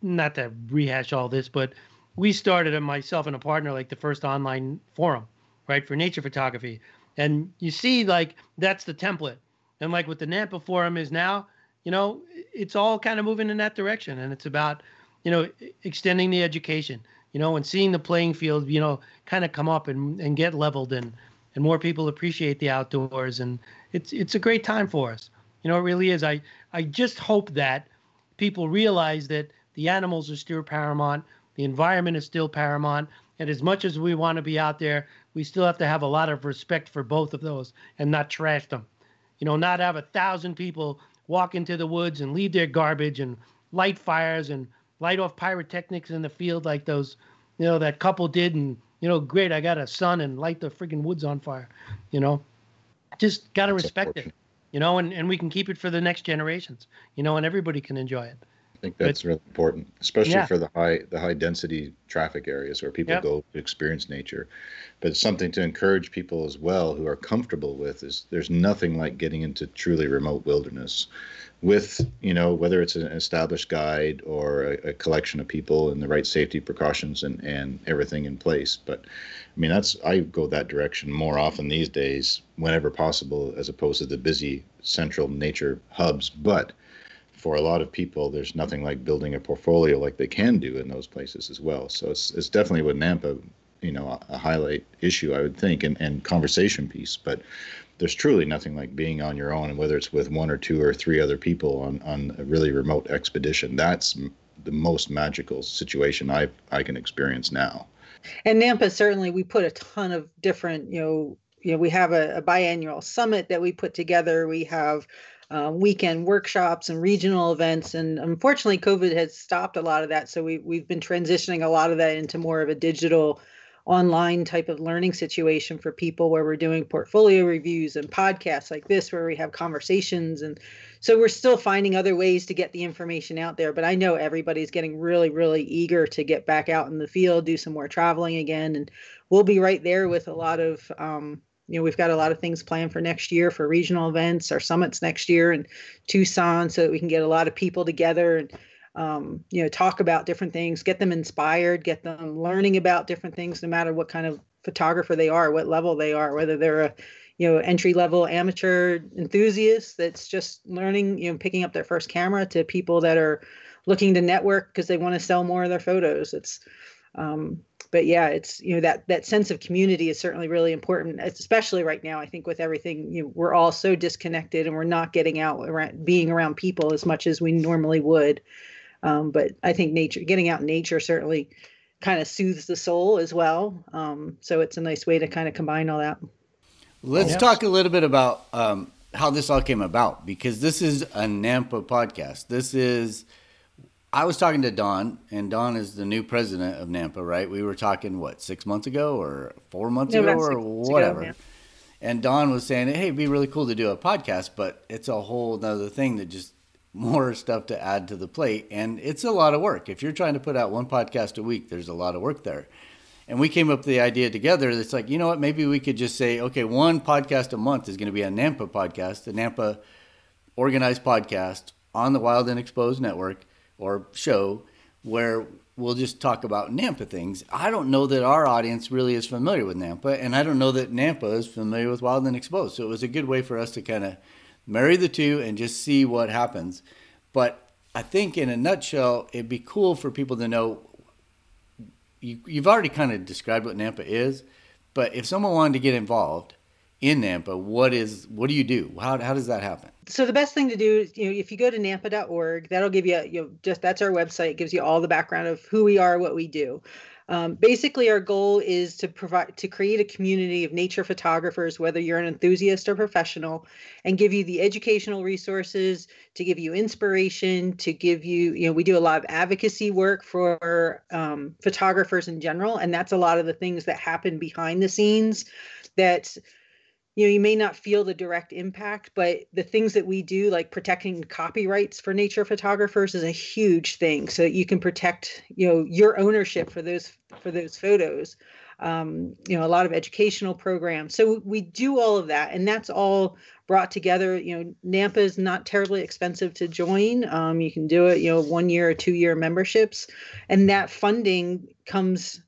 not to rehash all this, but we started it myself and a partner like the first online forum, right, for nature photography, and you see like that's the template, and like what the NANPA forum is now, you know, it's all kind of moving in that direction, and it's about, you know, extending the education, you know, and seeing the playing field, you know, kind of come up and, and get leveled, and and more people appreciate the outdoors, and it's it's a great time for us. You know, it really is. I I just hope that people realize that the animals are still paramount, the environment is still paramount, and as much as we want to be out there, we still have to have a lot of respect for both of those and not trash them. You know, not have a thousand people walk into the woods and leave their garbage and light fires and light off pyrotechnics in the field like those, you know, that couple did. And, you know, great, I got a son and light the freaking woods on fire, you know. Just got to respect it, you know, and, and we can keep it for the next generations, you know, and everybody can enjoy it. Think that's but, really important, especially yeah. for the high the high density traffic areas where people yep. go to experience nature. But something to encourage people as well who are comfortable with is there's nothing like getting into truly remote wilderness with you know whether it's an established guide or a, a, collection of people and the right safety precautions and and everything in place but i mean that's i go that direction more often these days whenever possible as opposed to the busy central nature hubs but for a lot of people, there's nothing like building a portfolio like they can do in those places as well. So it's, it's definitely with NANPA, you know, a, highlight issue, I would think, and, and conversation piece. But there's truly nothing like being on your own, and whether it's with one or two or three other people on, on a really remote expedition, that's the most magical situation I I can experience now. And NANPA certainly we put a ton of different, you know, you know, we have a, a biannual summit that we put together. We have uh, weekend workshops and regional events. And unfortunately, COVID has stopped a lot of that. So we, we've been transitioning a lot of that into more of a digital online type of learning situation for people where we're doing portfolio reviews and podcasts like this where we have conversations and so we're still finding other ways to get the information out there but i know everybody's getting really really eager to get back out in the field do some more traveling again and we'll be right there with a lot of um, you know we've got a lot of things planned for next year for regional events our summits next year in tucson so that we can get a lot of people together and um, you know talk about different things get them inspired get them learning about different things no matter what kind of photographer they are what level they are whether they're a you know entry level amateur enthusiast that's just learning you know picking up their first camera to people that are looking to network because they want to sell more of their photos. It's Um, but yeah, it's you know that that sense of community is certainly really important, especially right now. I think with everything, you know, we're all so disconnected and we're not getting out around being around people as much as we normally would. Um, but I think nature, getting out in nature, certainly kind of soothes the soul as well. Um, so it's a nice way to kind of combine all that. Let's yeah. talk a little bit about um, how this all came about because this is a NANPA podcast. This is I was talking to Don, and Don is the new president of NANPA, right? We were talking what six months ago or four months ago or whatever. Ago, yeah. And Don was saying, "Hey, it'd be really cool to do a podcast, but it's a whole other thing that just more stuff to add to the plate, and it's a lot of work. If you're trying to put out one podcast a week, there's a lot of work there." And we came up with the idea together. It's like, you know what? Maybe we could just say, okay, one podcast a month is going to be a NANPA podcast, a NANPA organized podcast on the Wild and Exposed Network or show where we'll just talk about NANPA things. I don't know that our audience really is familiar with NANPA, and I don't know that NANPA is familiar with Wild and Exposed. So it was a good way for us to kind of marry the two and just see what happens. But I think in a nutshell, it'd be cool for people to know you, you've already kind of described what NANPA is, but if someone wanted to get involved, in NANPA, what is what do you do? How how does that happen? So the best thing to do is you know if you go to nanpa.org, that'll give you you know just that's our website. It gives you all the background of who we are, what we do. Um, basically, our goal is to provide to create a community of nature photographers, whether you're an enthusiast or professional, and give you the educational resources to give you inspiration, to give you you know we do a lot of advocacy work for um, photographers in general, and that's a lot of the things that happen behind the scenes that you know you may not feel the direct impact but the things that we do like protecting copyrights for nature photographers is a huge thing. So that you can protect you know your ownership for those for those photos. Um, you know a lot of educational programs. So we do all of that and that's all brought together. You know NANPA is not terribly expensive to join. Um, you can do it you know one year or two year memberships. And that funding comes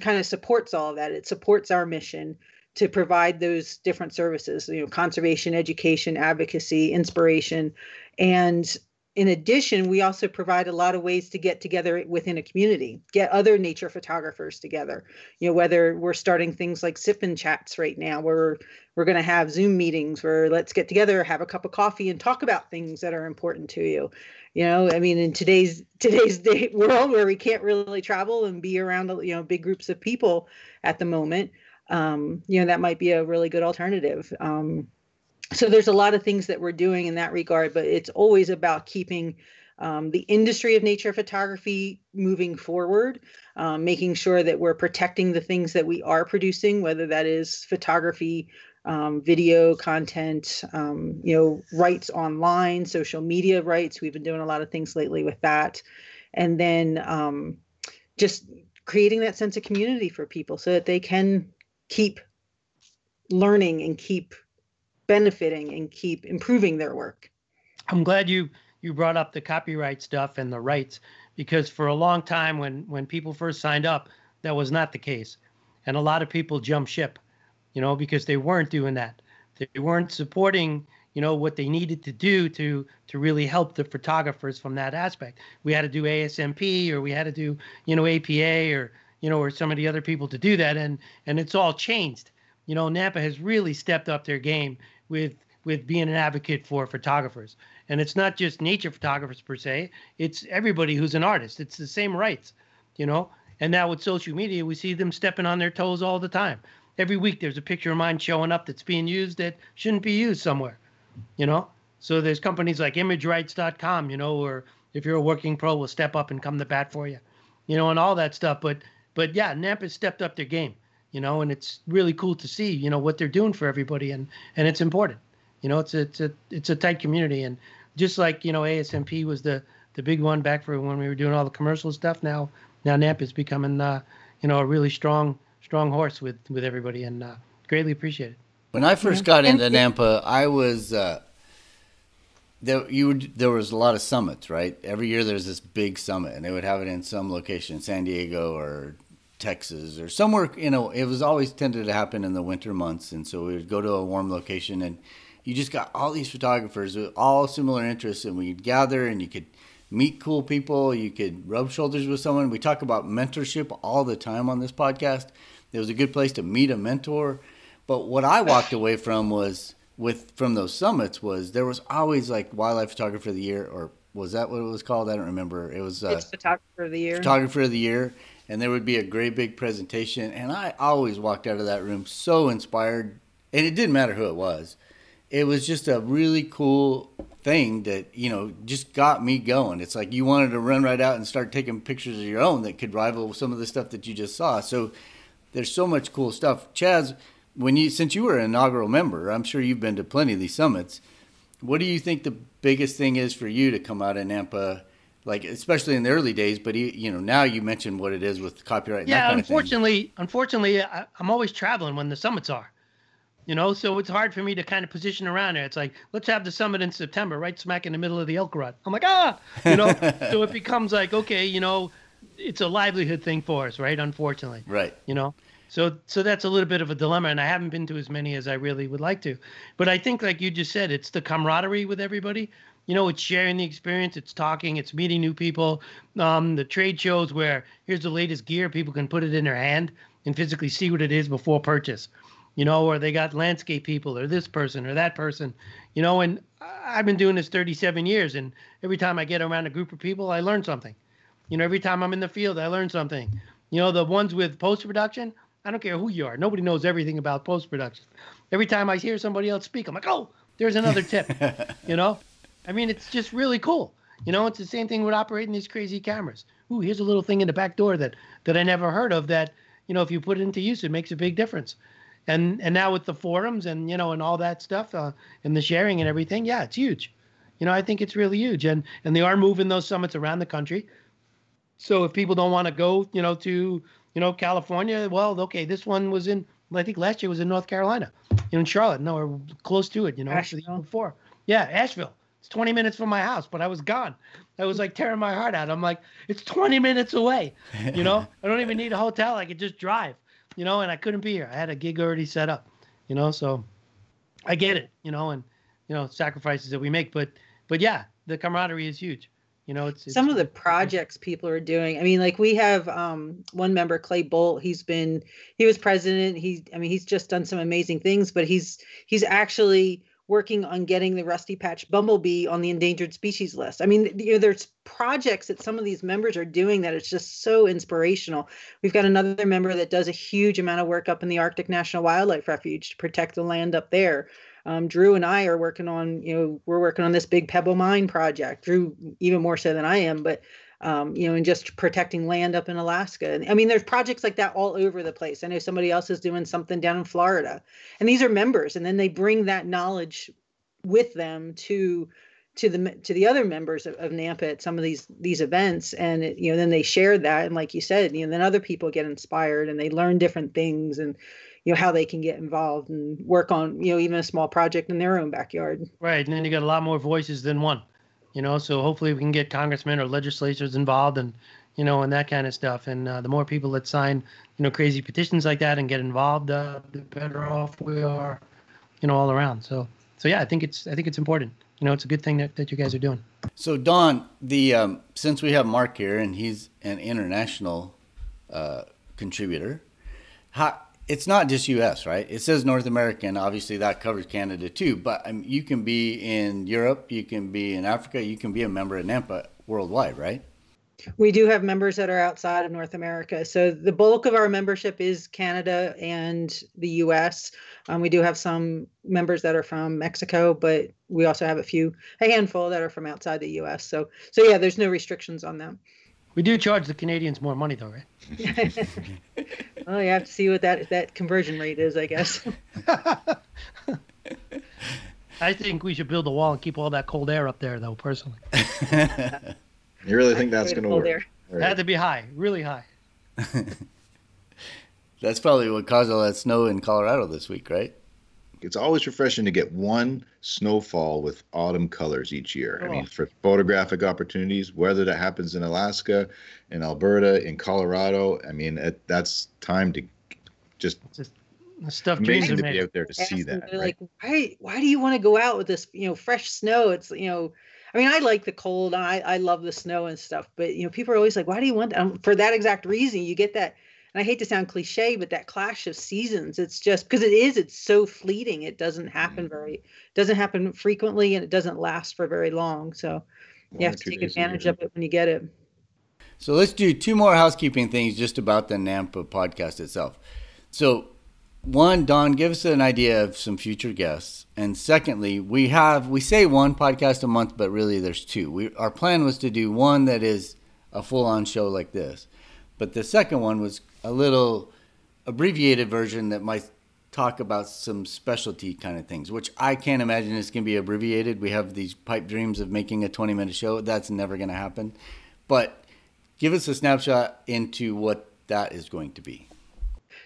kind of supports all of that. It supports our mission to provide those different services you know conservation education advocacy inspiration. And in addition we also provide a lot of ways to get together within a community get other nature photographers together. You know whether we're starting things like sip chats right now where we're going to have zoom meetings where let's get together have a cup of coffee and talk about things that are important to you. You know i mean in today's today's day world where we can't really travel and be around you know big groups of people at the moment um, you know that might be a really good alternative. Um, so there's a lot of things that we're doing in that regard but it's always about keeping um, the industry of nature photography moving forward um, making sure that we're protecting the things that we are producing whether that is photography um, video content um, you know rights online social media rights. We've been doing a lot of things lately with that. And then just creating that sense of community for people so that they can keep learning and keep benefiting and keep improving their work. I'm glad you you brought up the copyright stuff and the rights because for a long time when when people first signed up that was not the case. And a lot of people jumped ship you know because they weren't doing that. They weren't supporting you know what they needed to do to to really help the photographers from that aspect. We had to do asmp or we had to do you know APA or you know, or some of the other people to do that, and and it's all changed. You know, NANPA has really stepped up their game with with being an advocate for photographers, and it's not just nature photographers per se. It's everybody who's an artist. It's the same rights, you know. And now with social media, we see them stepping on their toes all the time. Every week, there's a picture of mine showing up that's being used that shouldn't be used somewhere, you know. So there's companies like ImageRights.com, you know, or if you're a working pro, will step up and come to bat for you, you know, and all that stuff. But but yeah, NANPA stepped up their game, you know, and it's really cool to see, you know, what they're doing for everybody, and and it's important. You know, it's a, it's a it's a tight community, and just like you know, ASMP was the the big one back for when we were doing all the commercial stuff. Now now NANPA is becoming uh, you know a really strong strong horse with with everybody, and uh, greatly appreciated. When I first got into NANPA, I was. Uh, there you would, there was a lot of summits, right? Every year there's this big summit, and they would have it in some location, San Diego or Texas or somewhere. You know, it was always tended to happen in the winter months, and so we would go to a warm location, and you just got all these photographers with all similar interests, and we'd gather, and you could meet cool people. You could rub shoulders with someone. We talk about mentorship all the time on this podcast. It was a good place to meet a mentor. But what I walked away from was with from those summits was there was always like wildlife photographer of the year or was that what it was called? I don't remember. It was uh, photographer of the year. Photographer of the year, and there would be a great big presentation, and I always walked out of that room so inspired, and it didn't matter who it was. It was just a really cool thing that you know just got me going. It's like you wanted to run right out and start taking pictures of your own that could rival some of the stuff that you just saw. So there's so much cool stuff. Chaz, when you since you were an inaugural member, I'm sure you've been to plenty of these summits. What do you think the biggest thing is for you to come out of NANPA? Like especially in the early days, but you know now you mentioned what it is with copyright. yeah, unfortunately, unfortunately, I, I'm always traveling when the summits are you know so it's hard for me to kind of position around there. It's like let's have the summit in september right smack in the middle of the elk rut i'm like ah! You know? So it becomes like okay you know it's a livelihood thing for us right unfortunately. Right. You know? So so that's a little bit of a dilemma, and I haven't been to as many as I really would like to. But I think, like you just said, it's the camaraderie with everybody. You know, it's sharing the experience, it's talking, it's meeting new people. Um, the trade shows where here's the latest gear, people can put it in their hand and physically see what it is before purchase. You know, or they got landscape people, or this person, or that person. You know, and I've been doing this 37 years, and every time I get around a group of people, I learn something. You know, every time I'm in the field, I learn something. You know, the ones with post production, I don't care who you are. Nobody knows everything about post production. Every time I hear somebody else speak, I'm like, oh, there's another tip. you know, I mean, it's just really cool. You know, it's the same thing with operating these crazy cameras. Ooh, here's a little thing in the back door that that I never heard of. That you know, if you put it into use, it makes a big difference. And and now with the forums and you know and all that stuff uh, and the sharing and everything, yeah, it's huge. You know, I think it's really huge. And and they are moving those summits around the country. So if people don't want to go, you know, to you know, California, well, okay, this one was in, I think last year was in North Carolina, you know, in Charlotte, no, or close to it, you know, Asheville. before. Yeah, Asheville. It's 20 minutes from my house, but I was gone. I was like tearing my heart out. I'm like, it's 20 minutes away. You know, I don't even need a hotel. I could just drive, you know, and I couldn't be here. I had a gig already set up, you know, so I get it, you know, and, you know, sacrifices that we make. But, but yeah, the camaraderie is huge. You know, it's, it's some of the projects people are doing. I mean, like we have um, one member, Clay Bolt. He's been he was president. He I mean, he's just done some amazing things. But he's he's actually working on getting the rusty patch bumblebee on the endangered species list. I mean, you know, there's projects that some of these members are doing that it's just so inspirational. We've got another member that does a huge amount of work up in the Arctic National Wildlife Refuge to protect the land up there um, Drew and I are working on, you know, we're working on this big Pebble Mine project. Drew even more so than I am, but um, you know, and just protecting land up in Alaska. And I mean, there's projects like that all over the place. I know somebody else is doing something down in Florida, and these are members, and then they bring that knowledge with them to to the to the other members of, of NANPA at some of these these events, and it, you know, then they share that, and like you said, you know, then other people get inspired and they learn different things, and you know how they can get involved and work on you know even a small project in their own backyard. Right. And then you got a lot more voices than one you know so hopefully we can get congressmen or legislators involved and you know and that kind of stuff. And uh, the more people that sign you know crazy petitions like that and get involved uh, the better off we are you know all around. So so yeah i think it's i think it's important. You know it's a good thing that, that you guys are doing. So Dawn the um, since we have mark here and he's an international uh, contributor how it's not just U.S., right? It says North American. Obviously, that covers Canada too. But um, you can be in Europe, you can be in Africa, you can be a member of NANPA worldwide, right? We do have members that are outside of North America. So the bulk of our membership is Canada and the U.S. Um, we do have some members that are from Mexico, but we also have a few, a handful that are from outside the U.S. So, so yeah, there's no restrictions on them. We do charge the Canadians more money, though, right? well, you have to see what that that conversion rate is, I guess. I think we should build a wall and keep all that cold air up there, though. Personally, you really think that's going to work? Air. It had to be high, really high. that's probably what caused all that snow in Colorado this week, right? It's always refreshing to get one snowfall with autumn colors each year. Oh. I mean, oh. for photographic opportunities, whether that happens in Alaska, in Alberta, in Colorado, I mean, it, that's time to just. just stuff amazing to be out there to see that. Right? Like, why? Why do you want to go out with this? You know, fresh snow. It's you know. I mean, I like the cold. I I love the snow and stuff. But you know, people are always like, "Why do you want that?" Um, for that exact reason, you get that. And I hate to sound cliche, but that clash of seasons. It's just because it is. It's so fleeting. It doesn't happen mm-hmm. very. Doesn't happen frequently, and it doesn't last for very long. So One you have to take advantage of it when you get it. So let's do two more housekeeping things just about the NANPA podcast itself. So one, Dawn, give us an idea of some future guests, and secondly, we have we say one podcast a month, but really there's two. We our plan was to do one that is a full-on show like this, but the second one was a little abbreviated version that might talk about some specialty kind of things, which I can't imagine is going to be abbreviated. We have these pipe dreams of making a 20 minute show. That's never going to happen. But give us a snapshot into what that is going to be.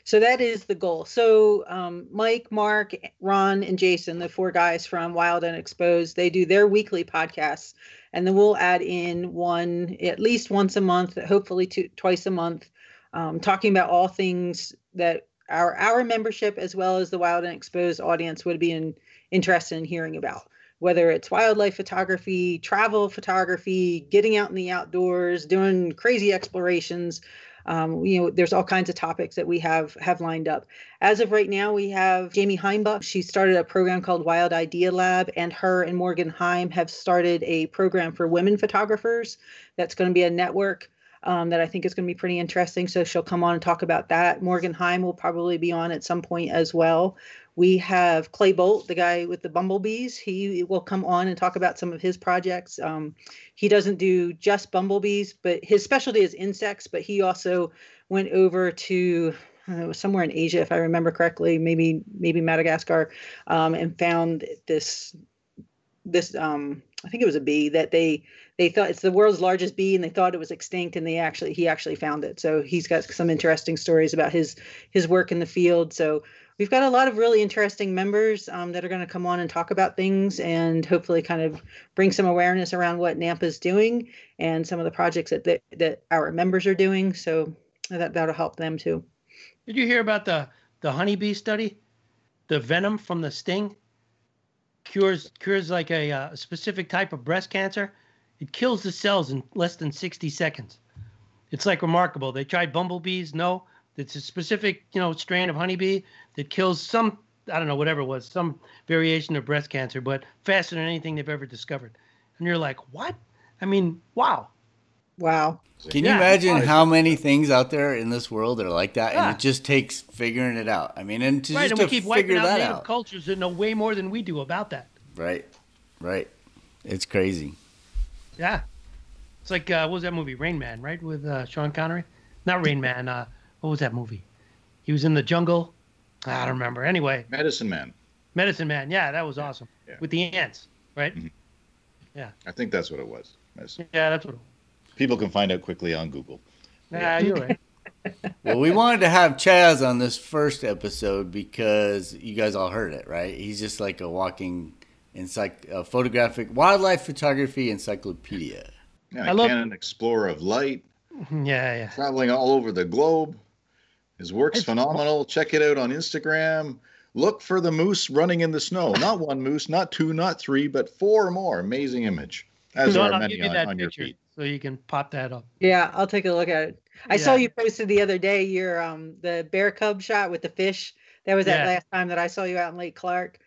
So that is the goal. So um, Mike, Mark, Ron, and Jason, the four guys from Wild and Exposed, they do their weekly podcasts, and then we'll add in one at least once a month, hopefully two, twice a month, um, talking about all things that our our membership as well as the Wild and Exposed audience would be in, interested in hearing about. Whether it's wildlife photography, travel photography, getting out in the outdoors, doing crazy explorations, um, you know, there's all kinds of topics that we have have lined up. As of right now, we have Jaymi Heimbuch. She started a program called Wild Idea Lab, and her and Morgan Heim have started a program for women photographers. That's going to be a network. Um, that I think is going to be pretty interesting. So she'll come on and talk about that. Morgan Heim will probably be on at some point as well. We have Clay Bolt, the guy with the bumblebees. He will come on and talk about some of his projects. Um, he doesn't do just bumblebees, but his specialty is insects. But he also went over to somewhere in Asia, if I remember correctly, maybe maybe Madagascar, um, and found this this um, I think it was a bee that they they thought it's the world's largest bee and they thought it was extinct and they actually he actually found it. So he's got some interesting stories about his his work in the field. So we've got a lot of really interesting members um, that are going to come on and talk about things and hopefully kind of bring some awareness around what NANPA is doing and some of the projects that, that, that our members are doing. So that, that'll help them too. Did you hear about the, the honeybee study? The venom from the sting cures cures like a, uh, a specific type of breast cancer. It kills the cells in less than 60 seconds. It's like remarkable. They tried bumblebees, no. It's a specific, you know, strain of honeybee that kills some, I don't know, whatever it was, some variation of breast cancer, but faster than anything they've ever discovered. And you're like, what? I mean, wow. Wow. Can you imagine how many things out there in this world are like that? Yeah. And it just takes figuring it out. I mean, and to right, just and we keep wiping out native out. cultures that know way more than we do about that. Right, right. It's crazy. Yeah, it's like uh, what was that movie, Rain Man, right, with uh, Sean Connery? Not Rain Man. Uh, what was that movie? He was in the jungle. I don't remember. Anyway, Medicine Man. Medicine Man. Yeah, that was awesome. Yeah. With the ants, right? Mm-hmm. Yeah. I think that's what it was. Medicine. Yeah, that's what. It was. People can find out quickly on Google. Yeah, you're right. well, we wanted to have Chaz on this first episode because you guys all heard it, right? He's just like a walking encyc- a photographic wildlife photography encyclopedia. Yeah, I love Canon Explorer of Light. Yeah, yeah. Traveling all over the globe. His work's it's phenomenal. Check it out on Instagram. Look for the moose running in the snow. Not one moose, not two, not three, but four more. Amazing image. As are many on, on your feed. So you can pop that up. Yeah, I'll take a look at it. I yeah. saw you posted the other day your um the bear cub shot with the fish. That was that yeah. last time that I saw you out in Lake Clark.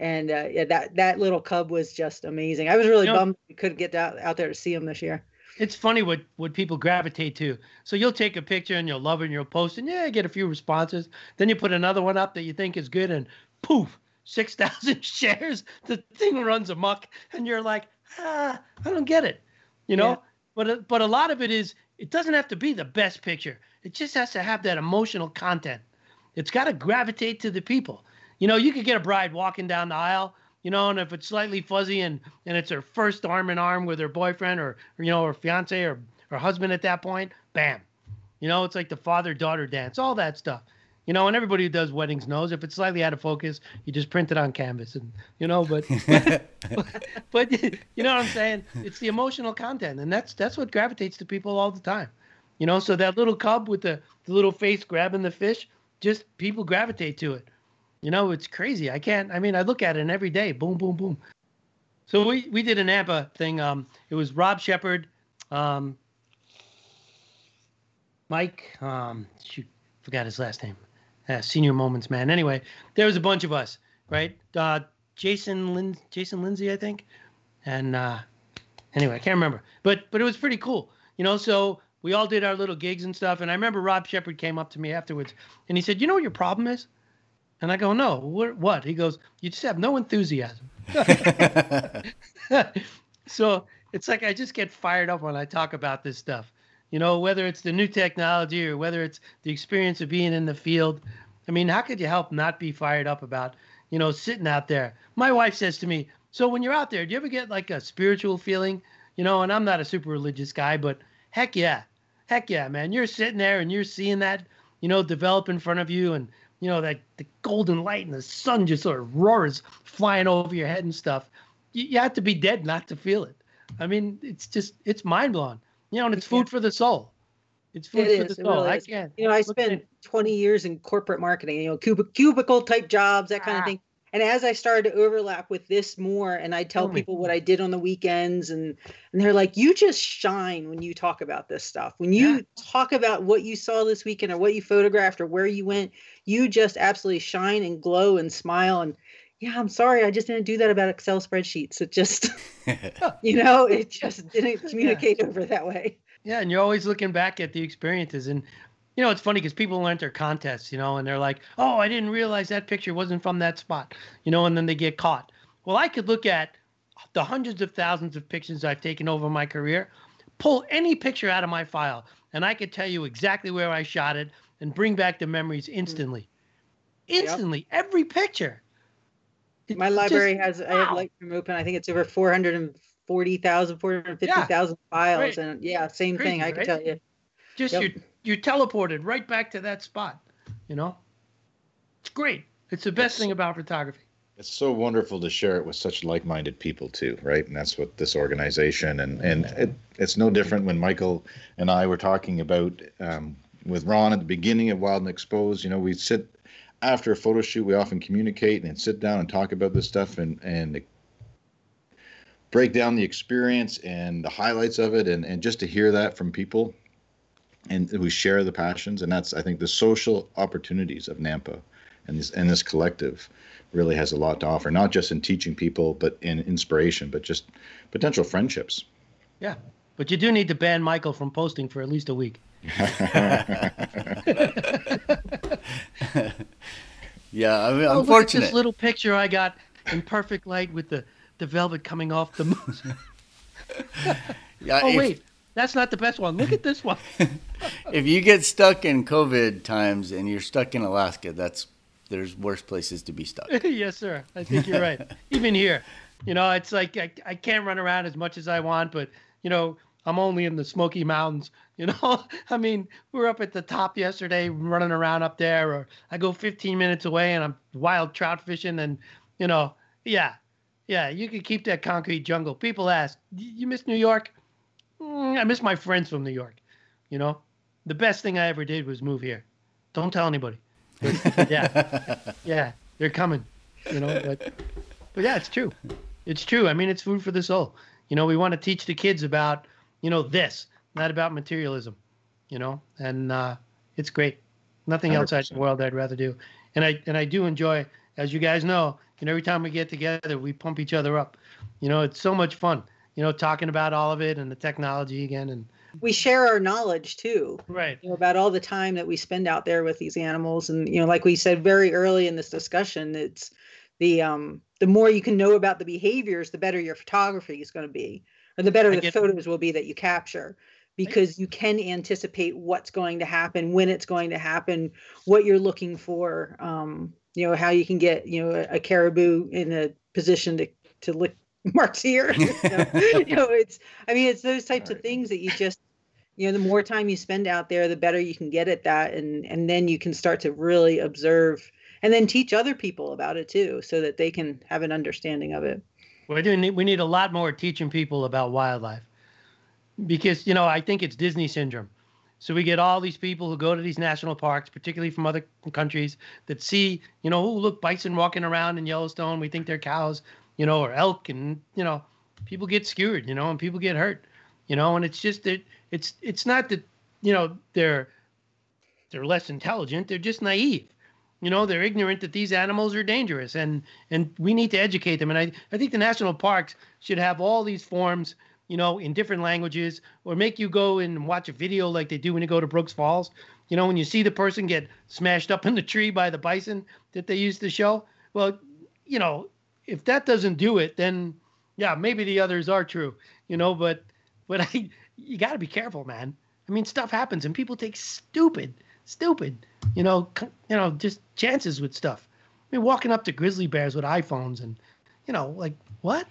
And uh, yeah, that that little cub was just amazing. I was really you know, bummed we couldn't get out, out there to see him this year it's funny what what people gravitate to. So you'll take a picture and you'll love it and you'll post and yeah, get a few responses. Then you put another one up that you think is good and poof, six thousand shares. The thing runs amok and you're like, ah, I don't get it, you know. Yeah. But uh, but a lot of it is it doesn't have to be the best picture. It just has to have that emotional content. It's got to gravitate to the people. You know, you could get a bride walking down the aisle you know, and if it's slightly fuzzy and and it's her first arm in arm with her boyfriend or, or you know her fiance or her husband at that point, bam, you know, it's like the father daughter dance, all that stuff. You know, and everybody who does weddings knows if it's slightly out of focus, you just print it on canvas, and you know, but but, but you know what I'm saying? It's the emotional content, and that's that's what gravitates to people all the time. You know, so that little cub with the, the little face grabbing the fish, just people gravitate to it. You know, it's crazy. I can't. I mean, I look at it and every day. Boom, boom, boom. So we we did a NANPA thing. Um, it was Rob Sheppard, um, Mike. Um, shoot, forgot his last name. Uh, senior moments, man. Anyway, there was a bunch of us, right? Uh, Jason Lin, Jason Lindsay, I think, and uh, anyway, I can't remember. But but it was pretty cool, you know. So we all did our little gigs and stuff. And I remember Rob Sheppard came up to me afterwards, and he said, "You know what your problem is?" And I go, "No, what?" what? He goes, "You just have no enthusiasm." so it's like I just get fired up when I talk about this stuff. You know, whether it's the new technology or whether it's the experience of being in the field. I mean, how could you help not be fired up about, you know, sitting out there? My wife says to me, So when you're out there, do you ever get like a spiritual feeling? You know, and I'm not a super religious guy, but heck yeah. Heck yeah, man. You're sitting there and you're seeing that, you know, develop in front of you and you know, that the golden light and the sun just sort of roars flying over your head and stuff. You, you have to be dead not to feel it. I mean, it's just it's mind blowing. You know, and it's food for the soul. It's food it for is, the soul. Really I can't. You know, I spent 20 years in corporate marketing, you know, cub- cubicle type jobs, that kind Ah. of thing. And as I started to overlap with this more, and I tell Tell me. people what I did on the weekends, and and they're like, "You just shine when you talk about this stuff. When you Yeah. talk about what you saw this weekend, or what you photographed, or where you went, you just absolutely shine and glow and smile." And yeah, I'm sorry, I just didn't do that about Excel spreadsheets. It just, you know, it just didn't communicate over that way. Yeah, and you're always looking back at the experiences. And, you know, it's funny because people enter contests, you know, and they're like, oh, I didn't realize that picture wasn't from that spot, you know, and then they get caught. Well, I could look at the hundreds of thousands of pictures I've taken over my career, pull any picture out of my file, and I could tell you exactly where I shot it and bring back the memories mm. instantly. Instantly, every picture. My just- library has I have wow. Lightroom open. I think it's over 440,000, 450,000 files. Right. And yeah, same thing. Crazy, I can right? tell you. just Yep. you're you're teleported right back to that spot you know it's great it's the best It's- thing about photography It's so wonderful to share it with such like-minded people too, right? And that's what this organization and and it, it's no different when Michael and I were talking about um, with Ron at the beginning of Wild and Exposed. You know, we sit after a photo shoot, we often communicate and sit down and talk about this stuff and and break down the experience and the highlights of it, and and just to hear that from people, and we share the passions, and that's I think the social opportunities of NANPA and this and this collective really has a lot to offer, not just in teaching people, but in inspiration, but just potential friendships. yeah but you do need to ban michael from posting for at least a week yeah, I mean, Oh, look at unfortunate. this little picture i got in perfect light with the the velvet coming off the moose yeah, oh if, wait that's not the best one. Look at this one. If you get stuck in COVID times and you're stuck in Alaska, that's there's worse places to be stuck. yes sir. I think you're right. Even here. You know it's like I, I can't run around as much as i want but you know i'm only in the smoky mountains you know? I mean we were up at the top yesterday running around up there or i go 15 minutes away and i'm wild trout fishing and you know yeah yeah you can keep that concrete jungle. People ask you miss new york "Mm, i miss my friends from new york you know the best thing i ever did was move here don't tell anybody yeah yeah, they're coming. You know, but but yeah, it's true. It's true. I mean, it's food for the soul. You know, we want to teach the kids about you know this, not about materialism. You know, and uh, it's great. Nothing else in 100%. the world I'd rather do. And I and I do enjoy, as you guys know. and every time we get together, we pump each other up. You know, it's so much fun. You know, talking about all of it and the technology again and We share our knowledge too. right. You know, about all the time that we spend out there with these animals. And, you know, like we said very early in this discussion, it's the um the more you can know about the behaviors, the better your photography is going to be, or the better the photos will be that you capture. Because you can anticipate what's going to happen, when it's going to happen, what you're looking for, um, you know, how you can get, you know, a, a caribou in a position to to lick Mark's ear. you, know, you know, it's I mean, it's those types of things that you just you know the more time you spend out there the better you can get at that and and then you can start to really observe and then teach other people about it too so that they can have an understanding of it We do need we need a lot more teaching people about wildlife because you know I think it's Disney syndrome. So we get all these people who go to these national parks, particularly from other countries, that see you know, oh look, bison walking around in Yellowstone. We think they're cows, you know, or elk, and you know, people get skewered, you know, and people get hurt, you know, and it's just that it's it's not that you know they're they're less intelligent, they're just naive. You know, they're ignorant that these animals are dangerous, and and we need to educate them. And I I think the national parks should have all these forms you know, in different languages, or make you go and watch a video like they do when you go to Brooks Falls. You know, when you see the person get smashed up in the tree by the bison that they used to show. Well, you know, if that doesn't do it, then yeah, maybe the others are true. You know, but but I you got to be careful, man. I mean, stuff happens and people take stupid, stupid, you know, you know, just chances with stuff. I mean, walking up to grizzly bears with iPhones and, you know, like what?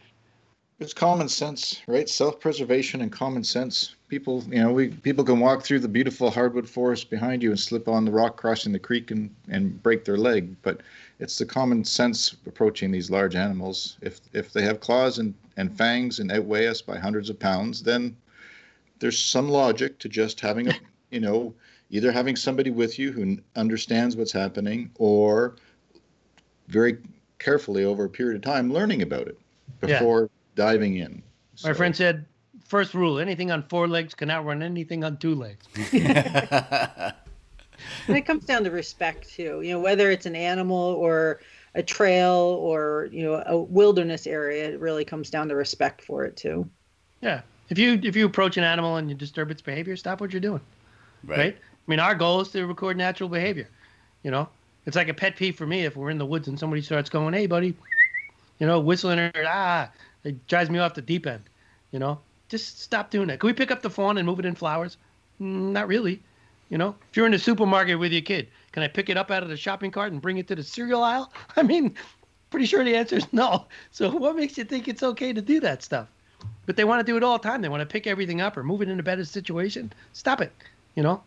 It's common sense, right? Self-preservation and common sense. People, you know, we people can walk through the beautiful hardwood forest behind you and slip on the rock crossing the creek and and break their leg, but it's the common sense approaching these large animals. If if they have claws and and fangs and outweigh us by hundreds of pounds, then there's some logic to just having a, you know, either having somebody with you who understands what's happening or very carefully over a period of time learning about it before yeah diving in. So. My friend said, first rule: anything on four legs can outrun anything on two legs. and it comes down to respect too. You know, whether it's an animal or a trail or you know a wilderness area, it really comes down to respect for it too. Yeah, if you if you approach an animal and you disturb its behavior, stop what you're doing. Right. right? I mean, our goal is to record natural behavior. You know, it's like a pet peeve for me if we're in the woods and somebody starts going, "Hey, buddy," you know, whistling or ah, it drives me off the deep end. You know, just stop doing that. Can we pick up the phone and move it in flowers? Mm, not really. You know, if you're in the supermarket with your kid, can I pick it up out of the shopping cart and bring it to the cereal aisle? I mean, pretty sure the answer is no. So what makes you think it's okay to do that stuff? But they want to do it all the time. They want to pick everything up or move it in a better situation. Stop it. You know.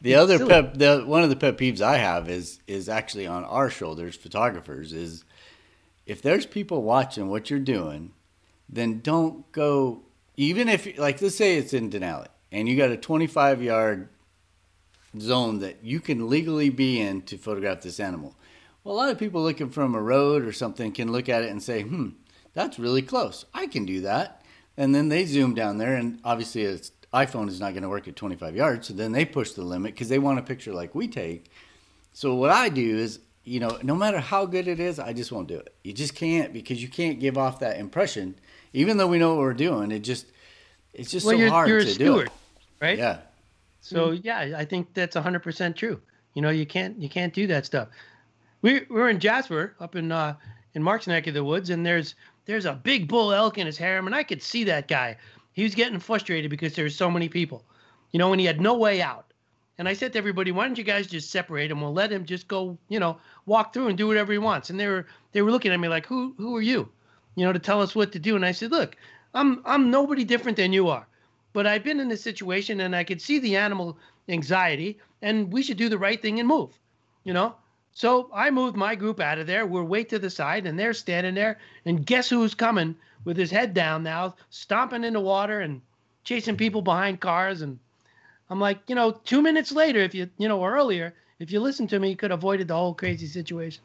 The other pet, the one of the pet peeves I have is is actually on our shoulders, photographers, is if there's people watching what you're doing, then don't go. Even if, like, let's say it's in Denali and you got a 25 yard zone that you can legally be in to photograph this animal. Well, a lot of people looking from a road or something can look at it and say, hmm, that's really close. I can do that. And then they zoom down there, and obviously, an iPhone is not going to work at 25 yards. So then they push the limit because they want a picture like we take. So what I do is you know, no matter how good it is, I just won't do it. You just can't because you can't give off that impression, even though we know what we're doing. It just, it's just well, so hard you're a to steward, do it. Right? Yeah. So yeah, I think that's hundred percent true. You know, you can't you can't do that stuff. We we're in Jasper up in uh in Mark's neck of the woods, and there's there's a big bull elk in his harem, and I could see that guy. He was getting frustrated because there's so many people. You know, and he had no way out. And I said to everybody, why don't you guys just separate him? We'll let him just go, you know, walk through and do whatever he wants. And they were they were looking at me like, who who are you, you know, to tell us what to do? And I said, look, I'm I'm nobody different than you are, but I've been in this situation and I could see the animal anxiety, and we should do the right thing and move, you know. So I moved my group out of there. We're way to the side, and they're standing there. And guess who's coming with his head down now, stomping in the water and chasing people behind cars and I'm like, you know, two minutes later, if you, you know, or earlier, if you listened to me, you could have avoided the whole crazy situation.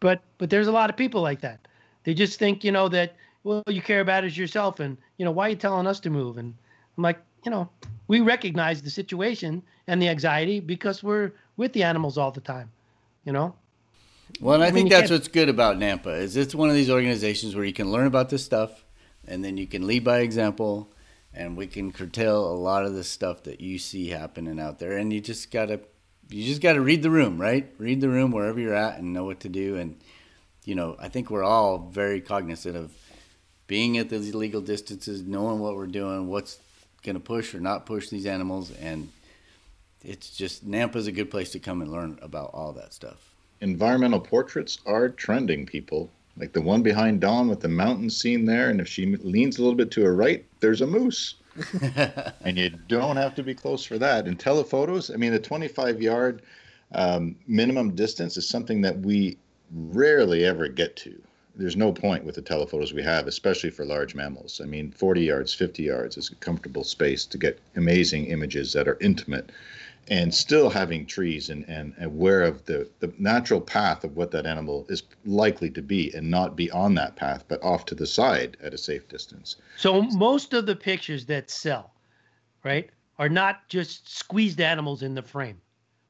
But, but there's a lot of people like that. They just think, you know, that, well, you care about is yourself. And, you know, why are you telling us to move? And I'm like, you know, we recognize the situation and the anxiety because we're with the animals all the time, you know? Well, and I, I mean, think that's what's good about NANPA is it's one of these organizations where you can learn about this stuff and then you can lead by example and we can curtail a lot of the stuff that you see happening out there. And you just gotta you just gotta read the room right? Read the room wherever you're at and know what to do. And you know i think we're all very cognizant of being at these legal distances knowing what we're doing what's going to push or not push these animals and it's just NANPA's a good place to come and learn about all that stuff environmental portraits are trending people like the one behind Dawn with the mountain scene there. And if she leans a little bit to her right, there's a moose. and you don't have to be close for that. And telephotos, I mean, the 25 yard um, minimum distance is something that we rarely ever get to. There's no point with the telephotos we have, especially for large mammals. I mean, 40 yards, 50 yards is a comfortable space to get amazing images that are intimate and still having trees and, and aware of the, the natural path of what that animal is likely to be and not be on that path but off to the side at a safe distance so most of the pictures that sell right are not just squeezed animals in the frame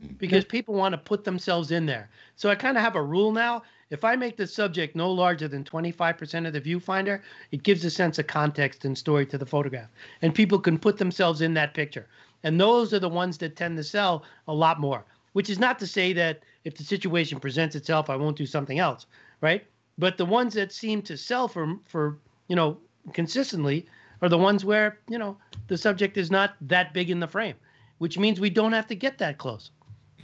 mm. because people want to put themselves in there so i kind of have a rule now if i make the subject no larger than 25% of the viewfinder it gives a sense of context and story to the photograph and people can put themselves in that picture and those are the ones that tend to sell a lot more, which is not to say that if the situation presents itself, I won't do something else, right? But the ones that seem to sell for, for you know, consistently are the ones where, you know, the subject is not that big in the frame, which means we don't have to get that close.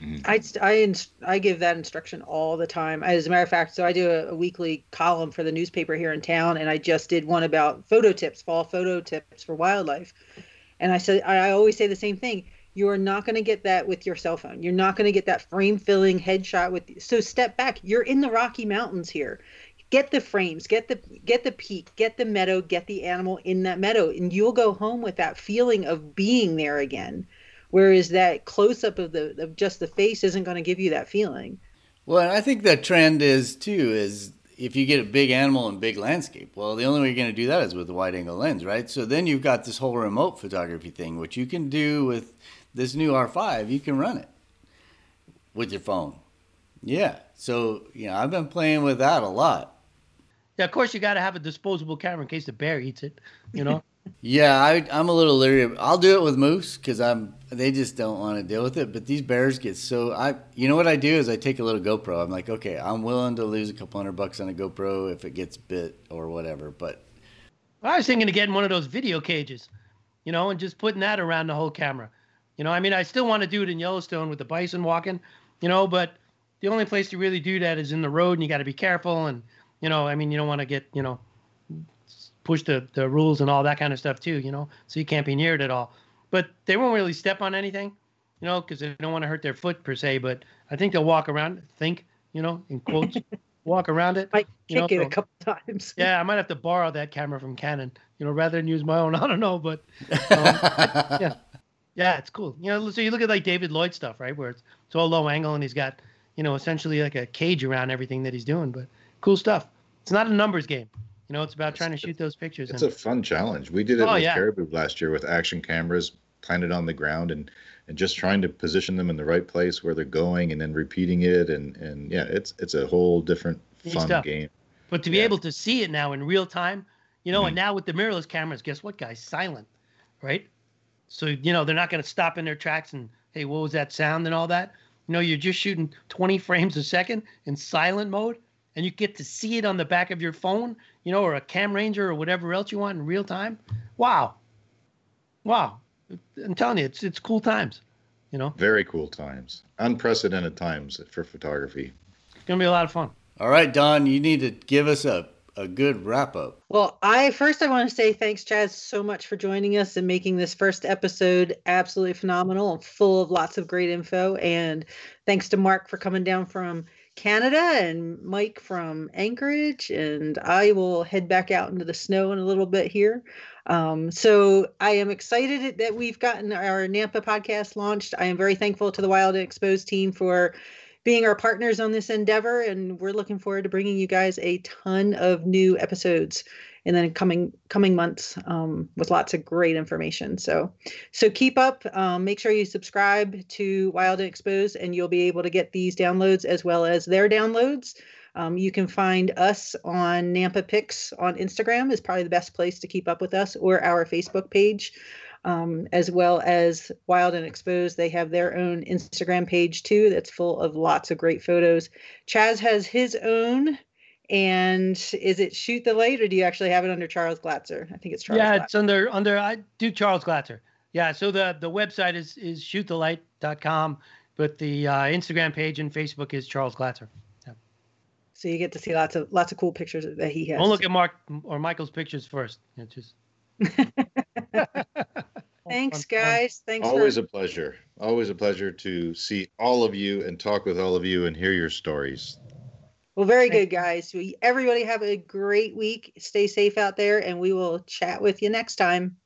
Mm-hmm. I, I, I give that instruction all the time. As a matter of fact, so I do a, a, weekly column for the newspaper here in town, and I just did one about photo tips, fall photo tips for wildlife. And I said, I always say the same thing. You are not going to get that with your cell phone. You're not going to get that frame filling headshot with. So step back. You're in the Rocky Mountains here. Get the frames, get the get the peak, get the meadow, get the animal in that meadow, and you'll go home with that feeling of being there again. Whereas that close up of the of just the face isn't going to give you that feeling. Well, I think that trend is too is if you get a big animal and big landscape, well, the only way you're going to do that is with a wide angle lens, right? So then you've got this whole remote photography thing, which you can do with this new R5. You can run it with your phone. Yeah. So, you know, I've been playing with that a lot. Yeah, of course, you got to have a disposable camera in case the bear eats it, you know? yeah, I, I'm a little leery. I'll do it with moose because I'm they just don't want to deal with it. But these bears get so I you know what I do is I take a little GoPro. I'm like, okay, I'm willing to lose a couple hundred bucks on a GoPro if it gets bit or whatever. But I was thinking of getting one of those video cages, you know, and just putting that around the whole camera. You know, I mean, I still want to do it in Yellowstone with the bison walking, you know, but the only place to really do that is in the road, and you got to be careful. And you know, I mean, you don't want to get you know push the the rules and all that kind of stuff too, you know, so you can't be near it at all but they won't really step on anything, you know, because they don't want to hurt their foot per se. But I think they'll walk around, think, you know, in quotes, walk around it. Might kick know, it a couple times. yeah, I might have to borrow that camera from Canon, you know, rather than use my own. I don't know, but um, yeah, yeah, it's cool. You know, so you look at like David Lloyd stuff, right, where it's, it's all low angle and he's got, you know, essentially like a cage around everything that he's doing. But cool stuff. It's not a numbers game. You know, it's about trying to shoot those pictures. It's and, a fun challenge. We did it oh, with yeah. Caribou last year with action cameras planted on the ground and and just trying to position them in the right place where they're going and then repeating it and and yeah, it's it's a whole different fun stuff. game. But to be yeah. able to see it now in real time, you know, mm-hmm. and now with the mirrorless cameras, guess what, guys? Silent, right? So you know they're not going to stop in their tracks and hey, what was that sound and all that. You know, you're just shooting 20 frames a second in silent mode, and you get to see it on the back of your phone, you know, or a Cam Ranger or whatever else you want in real time. Wow, wow, I'm telling you, it's it's cool times. You know, very cool times, unprecedented times for photography. It's gonna be a lot of fun. All right, Dawn, you need to give us a a good wrap up. Well, I first I want to say thanks, Chaz, so much for joining us and making this first episode absolutely phenomenal and full of lots of great info. And thanks to Mark for coming down from Canada and Mike from Anchorage. And I will head back out into the snow in a little bit here. Um, so I am excited that we've gotten our NANPA podcast launched. I am very thankful to the Wild and Exposed team for being our partners on this endeavor, and we're looking forward to bringing you guys a ton of new episodes in the coming coming months um, with lots of great information. So, so keep up. Um, make sure you subscribe to Wild and Exposed, and you'll be able to get these downloads as well as their downloads. Um, you can find us on NANPA Pics on Instagram is probably the best place to keep up with us, or our Facebook page, um, as well as Wild and Exposed. They have their own Instagram page too that's full of lots of great photos. Chaz has his own. And is it Shoot the Light, or do you actually have it under Charles Glatzer? I think it's Charles. Yeah, Glatzer. it's under under I do Charles Glatzer. Yeah, so the the website is is shootthelight.com, but the uh, Instagram page and Facebook is Charles Glatzer. Yeah. So you get to see lots of lots of cool pictures that he has. Don't look at Mark or Michael's pictures first. It just. Thanks, guys. Thanks. Always for... a pleasure. Always a pleasure to see all of you and talk with all of you and hear your stories. Well, very good, guys. Everybody have a great week. Stay safe out there, and we will chat with you next time.